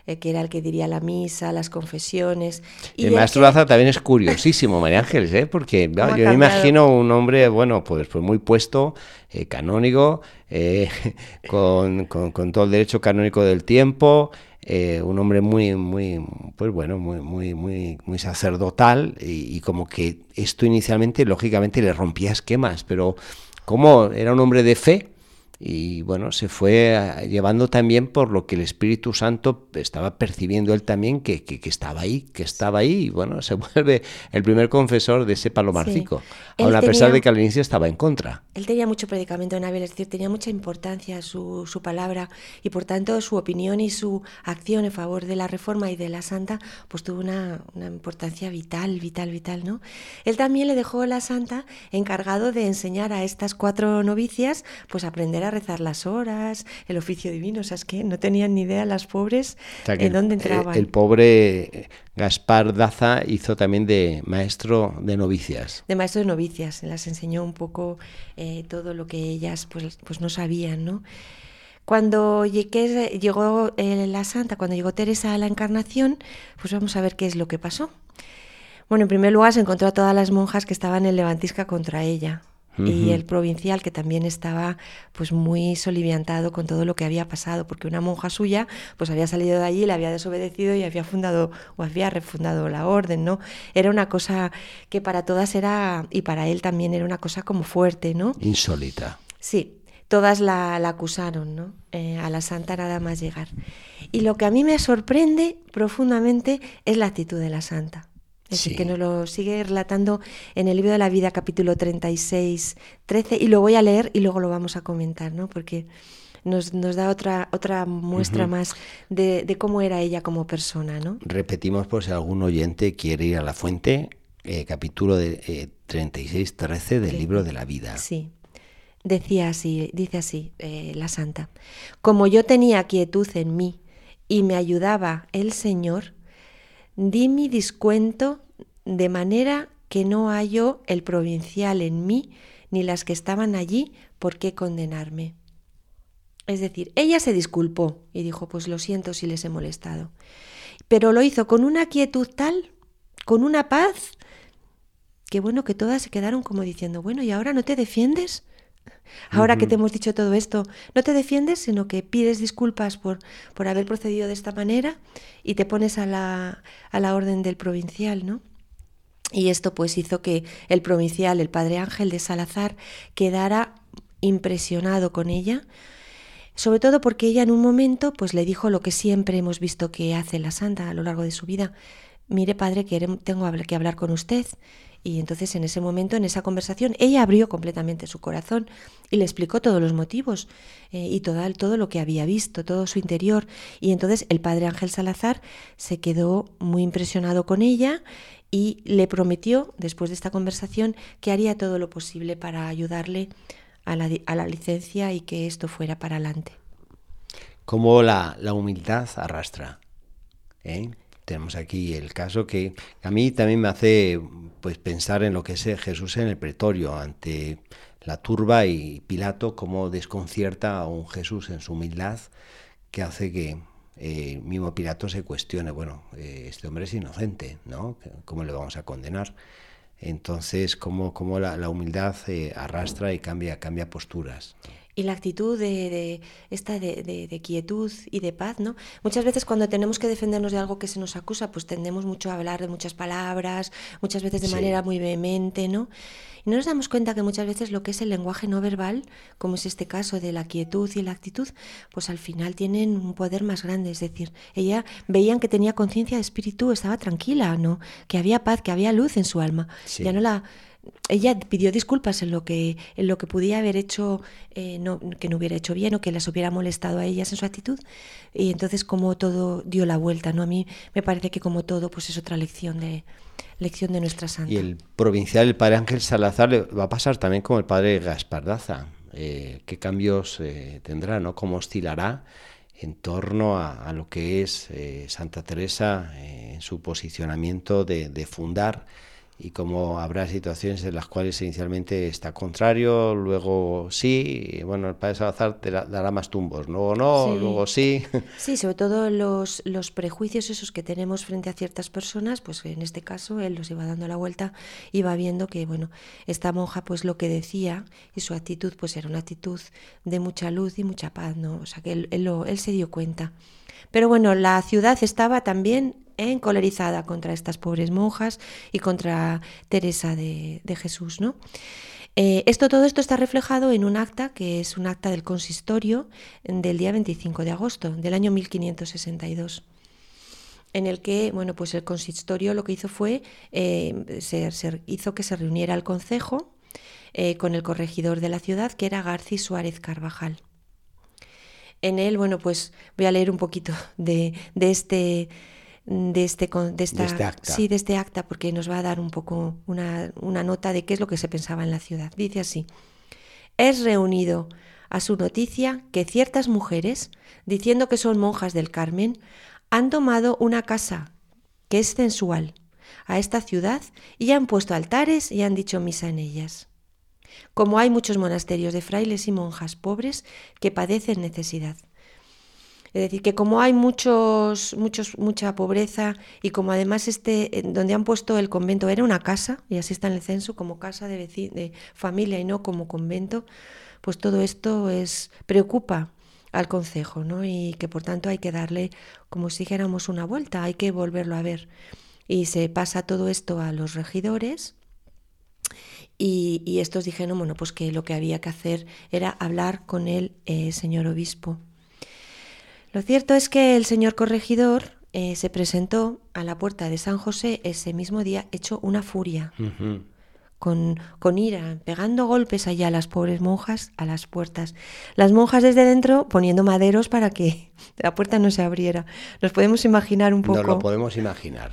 eh, que era el que diría la misa, las confesiones. y el maestro que- Laza también es curiosísimo, María Ángeles, ¿eh? porque ¿Cómo ha yo me imagino un hombre, bueno, pues, pues muy puesto, eh, canónigo, eh, [LAUGHS] con, con- con todo el derecho canónico del tiempo, eh, un hombre muy, muy, pues bueno, muy, muy, muy, muy sacerdotal y, y como que esto inicialmente, lógicamente, le rompía esquemas, pero como era un hombre de fe, y bueno, se fue eh, llevando también por lo que el Espíritu Santo estaba percibiendo él también que, que- que estaba ahí, que estaba ahí, y bueno, [LAUGHS] se vuelve el primer confesor de ese palomarcico, Él aun a pesar de que al inicio estaba en contra. Él tenía mucho predicamento en Ávila, es decir, tenía mucha importancia su, su palabra y por tanto su opinión y su acción en favor de la reforma y de la santa, pues tuvo una, una importancia vital, vital, vital, ¿no? Él también le dejó a la santa encargado de enseñar a estas cuatro novicias, pues aprender a rezar las horas, el oficio divino, o sea, es que no tenían ni idea las pobres O sea, que en dónde entraban. El, pobre Gaspar Daza hizo también de maestro de novicias. de maestro de novicias, las enseñó un poco eh, todo lo que ellas pues, pues no sabían, ¿no? Cuando llegué- llegó eh, la santa, cuando llegó Teresa a la encarnación, pues vamos a ver qué es lo que pasó. Bueno, en primer lugar se encontró a todas las monjas que estaban en Levantisca contra ella y el provincial que también estaba pues muy soliviantado con todo lo que había pasado porque una monja suya pues había salido de allí, le había desobedecido y había fundado o había refundado la orden, ¿no? Era una cosa que para todas era y para él también era una cosa como fuerte, ¿no? Insólita. Sí, todas la, la acusaron, ¿no? Eh, a la santa nada más llegar. Y lo que a mí me sorprende profundamente es la actitud de la santa. Es decir, Sí. que nos lo sigue relatando en el libro de la vida, capítulo 36, 13, y lo voy a leer y luego lo vamos a comentar, ¿no? Porque nos, nos da otra, otra muestra más de, de cómo era ella como persona, ¿no? Repetimos por si algún oyente quiere ir a la fuente, eh, capítulo de, eh, 36-13 del libro de la vida. Sí. Decía así, dice así eh, la santa. Como yo tenía quietud en mí y me ayudaba el Señor, di mi descuento de manera que no halló el provincial en mí ni las que estaban allí por qué condenarme. Es decir, ella se disculpó y dijo, pues lo siento si les he molestado. Pero lo hizo con una quietud tal, con una paz, que bueno, que todas se quedaron como diciendo, bueno, ¿y ahora no te defiendes? Ahora que te hemos dicho todo esto, no te defiendes, sino que pides disculpas por, por haber procedido de esta manera y te pones a la, a la orden del provincial, ¿no? Y esto pues hizo que el provincial, el padre Ángel de Salazar, quedara impresionado con ella, sobre todo porque ella en un momento pues le dijo lo que siempre hemos visto que hace la santa a lo largo de su vida. Mire, padre, que tengo que hablar con usted. Y entonces en ese momento, en esa conversación, ella abrió completamente su corazón y le explicó todos los motivos eh, y todo, todo lo que había visto, todo su interior. Y entonces el padre Ángel Salazar se quedó muy impresionado con ella y le prometió, después de esta conversación, que haría todo lo posible para ayudarle a la, a la licencia y que esto fuera para adelante. Cómo la, la humildad arrastra. ¿eh? Tenemos aquí el caso que a mí también me hace pues pensar en lo que es Jesús en el pretorio ante la turba y Pilato cómo desconcierta a un Jesús en su humildad que hace que eh, mismo Pilato se cuestione, bueno, eh, este hombre es inocente, ¿no? ¿Cómo le vamos a condenar? Entonces, cómo, cómo la, humildad eh, arrastra y cambia, cambia posturas. Y la actitud de, de esta de, de- de quietud y de paz, ¿no? Muchas veces cuando tenemos que defendernos de algo que se nos acusa, pues tendemos mucho a hablar de muchas palabras, muchas veces de Sí. manera muy vehemente, ¿no? Y no nos damos cuenta que muchas veces lo que es el lenguaje no verbal, como es este caso de la quietud y la actitud, pues al final tienen un poder más grande. Es decir, ella veían que tenía conciencia de espíritu, estaba tranquila, ¿no? Que había paz, que había luz en su alma. Sí. Ya no la ella pidió disculpas en lo que en lo que podía haber hecho eh, no, que no hubiera hecho bien o que las hubiera molestado a ellas en su actitud y entonces como todo dio la vuelta no a mí me parece que como todo pues es otra lección de lección de nuestra santa Y el provincial, el padre Ángel Salazar, va a pasar también como el padre Gaspardaza. Eh, ¿Qué cambios eh, tendrá? ¿no? ¿Cómo oscilará en torno a, lo que es eh, Santa Teresa en su posicionamiento de fundar? Y cómo habrá situaciones en las cuales inicialmente está contrario, luego sí, y bueno, el padre Salazar te dará más tumbos, luego no, Sí. luego sí. [LAUGHS] Sí, sobre todo los, los prejuicios esos que tenemos frente a ciertas personas, pues en este caso él los iba dando la vuelta y va viendo que, bueno, esta monja pues lo que decía y su actitud pues era una actitud de mucha luz y mucha paz, ¿no? O sea que él, él lo- él se dio cuenta. Pero bueno, la ciudad estaba también encolerizada contra estas pobres monjas y contra Teresa de, Jesús, ¿no? Eh, esto, todo esto está reflejado en un acta que es un acta del consistorio del día 25 de agosto del año 1562 en el que bueno pues el consistorio lo que hizo fue eh, se, hizo que se reuniera el concejo eh, con el corregidor de la ciudad que era Garci Suárez Carvajal en él bueno pues voy a leer un poquito de, de este de este de esta este acta. sí de este acta porque nos va a dar un poco una, una nota de qué es lo que se pensaba en la ciudad dice así es reunido a su noticia que ciertas mujeres, diciendo que son monjas del Carmen, han tomado una casa que es sensual a esta ciudad y han puesto altares y han dicho misa en ellas. Como hay muchos monasterios de frailes y monjas pobres que padecen necesidad. Es decir, que como hay muchos, muchos, mucha pobreza y como además este, en donde han puesto el convento era una casa, y así está en el censo, como casa de, de familia y no como convento, pues todo esto es preocupa al concejo, ¿no? Y que por tanto hay que darle, como si dijéramos, una vuelta, hay que volverlo a ver. Y se pasa todo esto a los regidores, y, y estos dijeron, bueno, pues que lo que había que hacer era hablar con el eh, señor obispo. Lo cierto es que el señor corregidor eh, se presentó a la puerta de San José ese mismo día hecho una furia, con, con ira, pegando golpes allá a las pobres monjas a las puertas. Las monjas desde dentro poniendo maderos para que [LAUGHS] la puerta no se abriera. Nos podemos imaginar un poco. Nos lo podemos imaginar.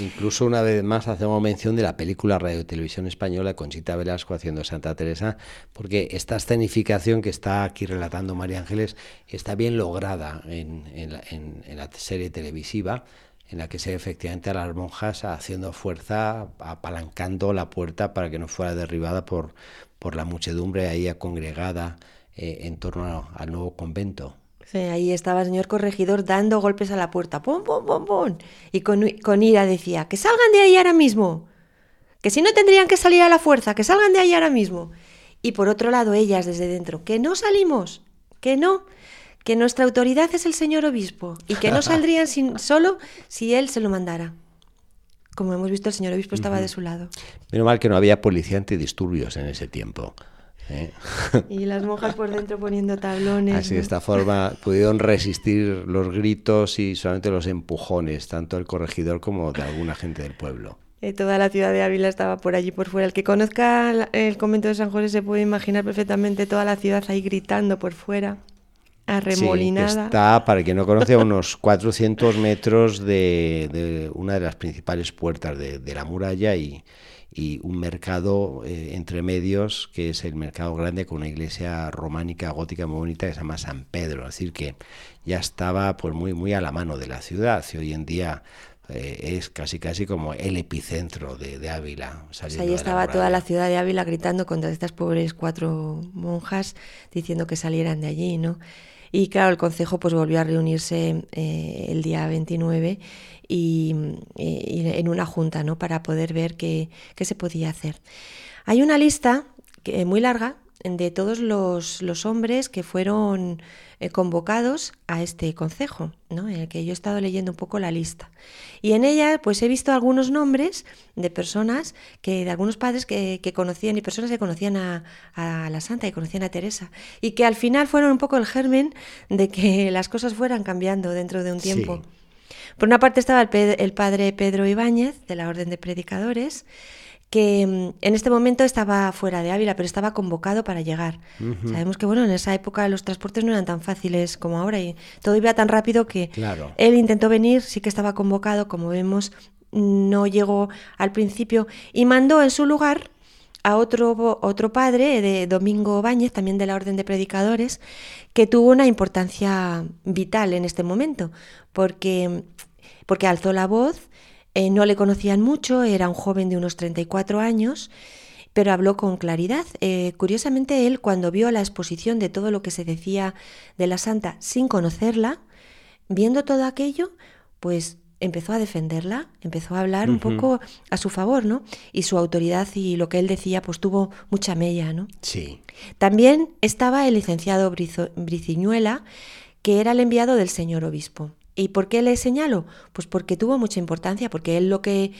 Incluso una vez más hacemos mención de la película Radio Televisión Española Conchita Velasco haciendo Santa Teresa, porque esta escenificación que está aquí relatando María Ángeles está bien lograda en, la, serie televisiva, en la que se ve efectivamente a las monjas haciendo fuerza, apalancando la puerta para que no fuera derribada por, por la muchedumbre ahí congregada eh, en torno al nuevo convento. Sí, ahí estaba el señor corregidor dando golpes a la puerta, ¡pum, pum, pum, pum! Y con, con ira decía, que salgan de ahí ahora mismo, que si no tendrían que salir a la fuerza, que salgan de ahí ahora mismo. Y por otro lado, ellas desde dentro, que no salimos, que no, que nuestra autoridad es el señor obispo y que no [LAUGHS] saldrían sin, solo si él se lo mandara. Como hemos visto, el señor obispo estaba de su lado. Menos mal que no había policía antidisturbios en ese tiempo. ¿Eh? Y las monjas por dentro poniendo tablones. Así de esta forma pudieron resistir los gritos y solamente los empujones, tanto del corregidor como de alguna gente del pueblo. Eh, toda la ciudad de Ávila estaba por allí por fuera. El que conozca el convento de San José se puede imaginar perfectamente toda la ciudad ahí gritando por fuera, Sí, arremolinada. está, para quien no conoce, a unos 400 metros de, de una de las principales puertas de, de la muralla y, y un mercado eh, entre medios, que es el mercado grande, con una iglesia románica gótica muy bonita que se llama San Pedro. Es decir, que ya estaba pues muy, muy a la mano de la ciudad y hoy en día eh, es casi casi como el epicentro de, de Ávila. O sea, ahí de estaba toda la ciudad de Ávila gritando contra estas pobres cuatro monjas, diciendo que salieran de allí, ¿no? Y claro, el consejo pues volvió a reunirse eh, el día 29 y, en una junta, ¿no? Para poder ver qué, qué se podía hacer. Hay una lista muy larga de todos los, los hombres que fueron eh, convocados a este consejo, ¿no? En el que yo he estado leyendo un poco la lista. Y en ella, pues he visto algunos nombres de personas que, de algunos padres que, que conocían y personas que conocían a, a la Santa y conocían a Teresa. Y que al final fueron un poco el germen de que [LAUGHS] las cosas fueran cambiando dentro de un Sí. tiempo. Por una parte estaba el padre Pedro Ibáñez, de la Orden de Predicadores, que mm, en este momento estaba fuera de Ávila, pero estaba convocado para llegar. Sabemos que bueno, en esa época los transportes no eran tan fáciles como ahora y todo iba tan rápido que Claro. él intentó venir, sí que estaba convocado, como vemos, no llegó al principio y mandó en su lugar a otro, otro padre, de Domingo Báñez, también de la Orden de Predicadores, que tuvo una importancia vital en este momento, porque, porque alzó la voz, eh, no le conocían mucho, era un joven de unos 34 años, pero habló con claridad. Eh, curiosamente, él cuando vio la exposición de todo lo que se decía de la santa sin conocerla, viendo todo aquello, pues empezó a defenderla, empezó a hablar un poco a su favor, ¿no? Y su autoridad y lo que él decía, pues tuvo mucha mella, ¿no? Sí. También estaba el licenciado Brizo- Briciñuela, que era el enviado del señor obispo. ¿Y por qué le señalo? Pues porque tuvo mucha importancia, porque él lo que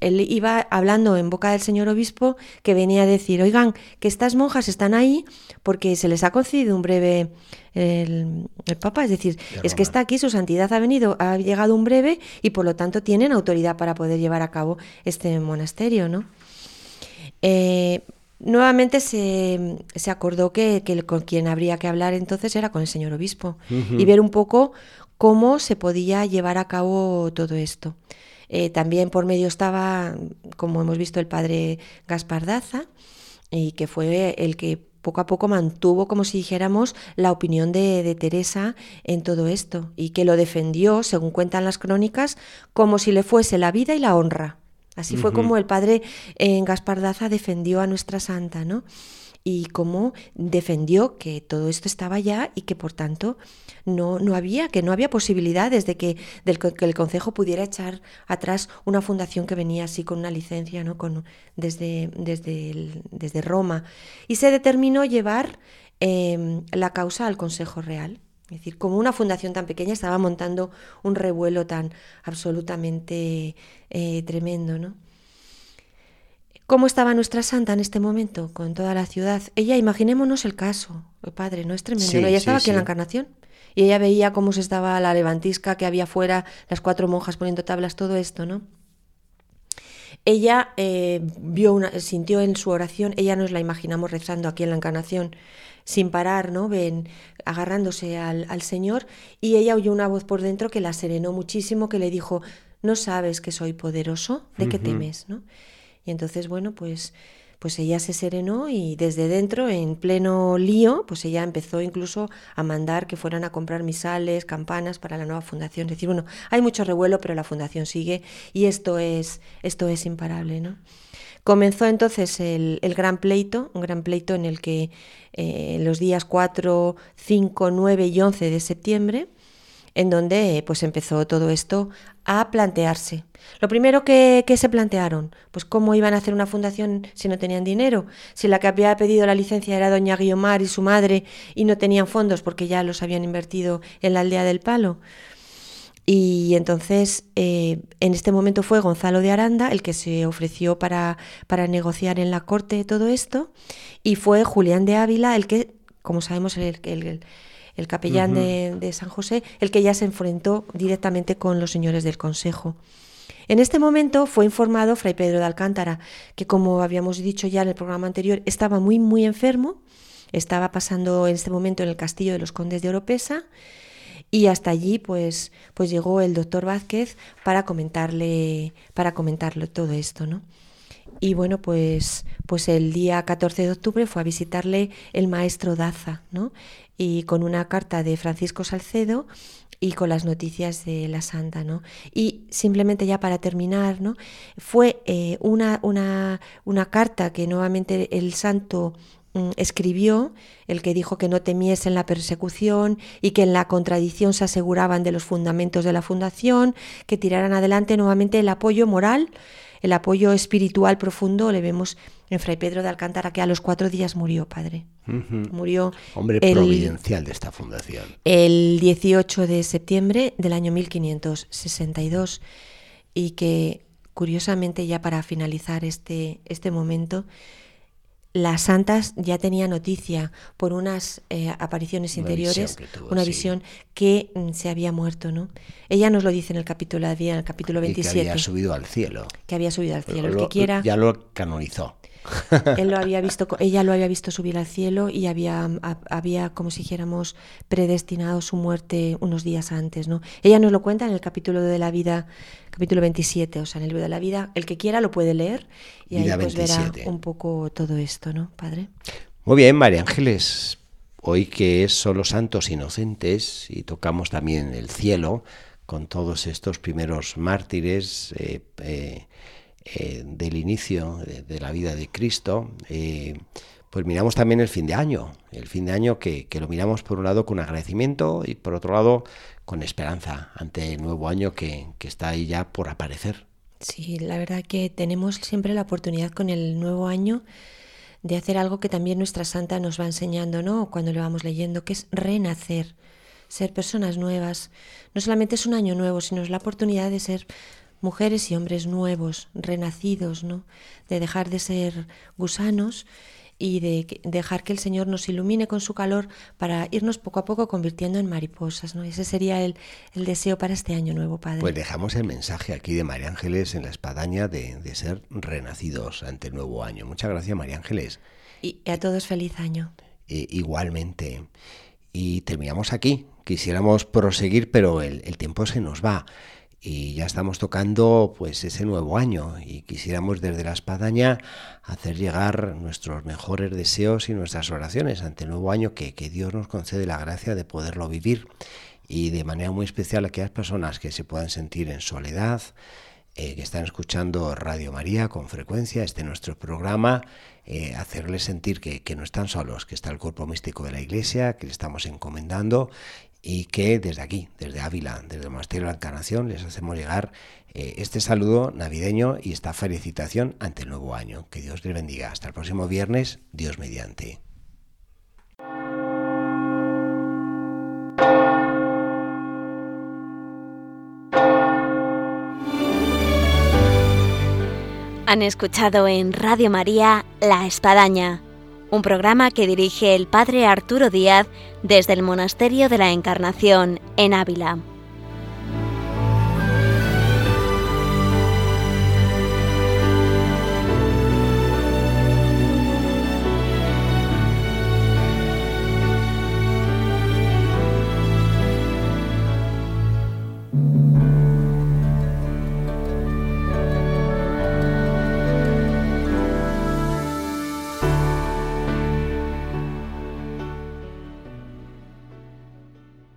él iba hablando en boca del señor obispo, que venía a decir, oigan, que estas monjas están ahí porque se les ha concedido un breve el, el Papa, es decir, De es que está aquí, su santidad ha venido, ha llegado un breve y por lo tanto tienen autoridad para poder llevar a cabo este monasterio, ¿no? Eh, nuevamente se, se acordó que, que con quien habría que hablar entonces era con el señor obispo y ver un poco cómo se podía llevar a cabo todo esto. Eh, también por medio estaba, como hemos visto, el padre Gaspar Daza, y que fue el que poco a poco mantuvo, como si dijéramos, la opinión de, de Teresa en todo esto, y que lo defendió, según cuentan las crónicas, como si le fuese la vida y la honra. Así fue como el padre eh, Gaspar Daza defendió a nuestra santa, ¿no? Y cómo defendió que todo esto estaba ya y que por tanto no, no había, que no había posibilidades de que, del, que el Consejo pudiera echar atrás una fundación que venía así con una licencia, ¿no? Con, desde, desde, el- desde Roma. Y se determinó llevar eh, la causa al Consejo Real. Es decir, como una fundación tan pequeña estaba montando un revuelo tan absolutamente eh, tremendo, ¿no? ¿Cómo estaba nuestra santa en este momento con toda la ciudad? Ella, imaginémonos el caso, el padre, ¿no es tremendo? Sí, ¿no? Ella sí, estaba aquí en la encarnación y ella veía cómo se estaba la levantisca que había fuera, las cuatro monjas poniendo tablas, todo esto, ¿no? Ella eh, vio una, sintió en su oración, ella nos la imaginamos rezando aquí en la encarnación, sin parar, ¿no? Ven, agarrándose al, al Señor, y ella oyó una voz por dentro que la serenó muchísimo, que le dijo, ¿no sabes que soy poderoso? ¿De qué temes? ¿no? Y entonces, bueno, pues, pues ella se serenó y desde dentro, en pleno lío, pues ella empezó incluso a mandar que fueran a comprar misales, campanas para la nueva fundación. Es decir, bueno, hay mucho revuelo, pero la fundación sigue y esto es, esto es imparable, ¿no? Comenzó entonces el, gran pleito, un gran pleito en el que eh, los días 4, 5, 9 y 11 de septiembre, en donde pues empezó todo esto a plantearse. Lo primero que, se plantearon, pues cómo iban a hacer una fundación si no tenían dinero, si la que había pedido la licencia era doña Guiomar y su madre y no tenían fondos porque ya los habían invertido en la aldea del palo. Y entonces eh, en este momento fue Gonzalo de Aranda el que se ofreció para, para negociar en la corte todo esto y fue Julián de Ávila el que, como sabemos, el, el capellán uh -huh. de, de San José, el que ya se enfrentó directamente con los señores del Consejo. En este momento fue informado Fray Pedro de Alcántara, que como habíamos dicho ya en el programa anterior, estaba muy, muy enfermo, estaba pasando en este momento en el castillo de los condes de Oropesa, y hasta allí pues, pues llegó el doctor Vázquez para comentarle, para comentarle todo esto, ¿no? Y bueno, pues, pues el día 14 de octubre fue a visitarle el maestro Daza, ¿no? Y con una carta de Francisco Salcedo y con las noticias de la santa, ¿no? Y simplemente ya para terminar, ¿no? Fue eh, una, una, una carta que nuevamente el santo mm, escribió, el que dijo que no temiesen la persecución y que en la contradicción se aseguraban de los fundamentos de la fundación, que tiraran adelante nuevamente el apoyo moral, el apoyo espiritual profundo, le vemos en Fray Pedro de Alcántara, que a los cuatro días murió, padre. Uh -huh. Murió. Hombre el, providencial de esta fundación. El 18 de septiembre del año 1562. Y que, curiosamente, ya para finalizar este, este momento, las santas ya tenía noticia por unas eh, apariciones Una interiores, visión que tuvo, una sí. visión que mm, se había muerto, ¿no? Ella nos lo dice en el capítulo, en el capítulo Y que 27, había subido al cielo. que había subido al cielo. El que quiera, Ya lo canonizó. [LAUGHS] él lo había visto, ella lo había visto subir al cielo y había, ha- había, como si dijéramos, predestinado su muerte unos días antes, ¿no? Ella nos lo cuenta en el capítulo de la vida, capítulo 27, o sea, en el libro de la vida. El que quiera lo puede leer y Vida ahí pues verá 27. un poco todo esto, ¿no, padre? Muy bien, María Ángeles. Hoy que es solo santos inocentes y tocamos también el cielo con todos estos primeros mártires eh, eh, eh, del inicio de, la vida de Cristo, eh, pues miramos también el fin de año. El fin de año que, lo miramos por un lado con agradecimiento y por otro lado con esperanza ante el nuevo año que, que está ahí ya por aparecer. Sí, la verdad que tenemos siempre la oportunidad con el nuevo año de hacer algo que también nuestra santa nos va enseñando, ¿no? Cuando lo vamos leyendo, que es renacer, ser personas nuevas. No solamente es un año nuevo, sino es la oportunidad de ser mujeres y hombres nuevos, renacidos, ¿no? De dejar de ser gusanos y de dejar que el Señor nos ilumine con su calor para irnos poco a poco convirtiendo en mariposas, ¿no? Ese sería el, el deseo para este año nuevo, Padre. Pues dejamos el mensaje aquí de María Ángeles en la espadaña de, de ser renacidos ante el nuevo año. Muchas gracias, María Ángeles. Y y a todos feliz año. Igualmente. Y terminamos aquí. Quisiéramos proseguir, pero el, el tiempo se nos va. Y ya estamos tocando pues ese nuevo año. Y quisiéramos desde la espadaña hacer llegar nuestros mejores deseos y nuestras oraciones ante el nuevo año que, que Dios nos concede la gracia de poderlo vivir. Y de manera muy especial a aquellas personas que se puedan sentir en soledad, eh, que están escuchando Radio María con frecuencia, este nuestro programa, eh, hacerles sentir que, que no están solos, que está el cuerpo místico de la Iglesia, que le estamos encomendando y que desde aquí, desde Ávila, desde el Monasterio de la Encarnación, les hacemos llegar eh, este saludo navideño y esta felicitación ante el nuevo año. Que Dios les bendiga. Hasta el próximo viernes, Dios mediante. Han escuchado en Radio María La Espadaña, un programa que dirige el Padre Arturo Díaz desde el Monasterio de la Encarnación en Ávila.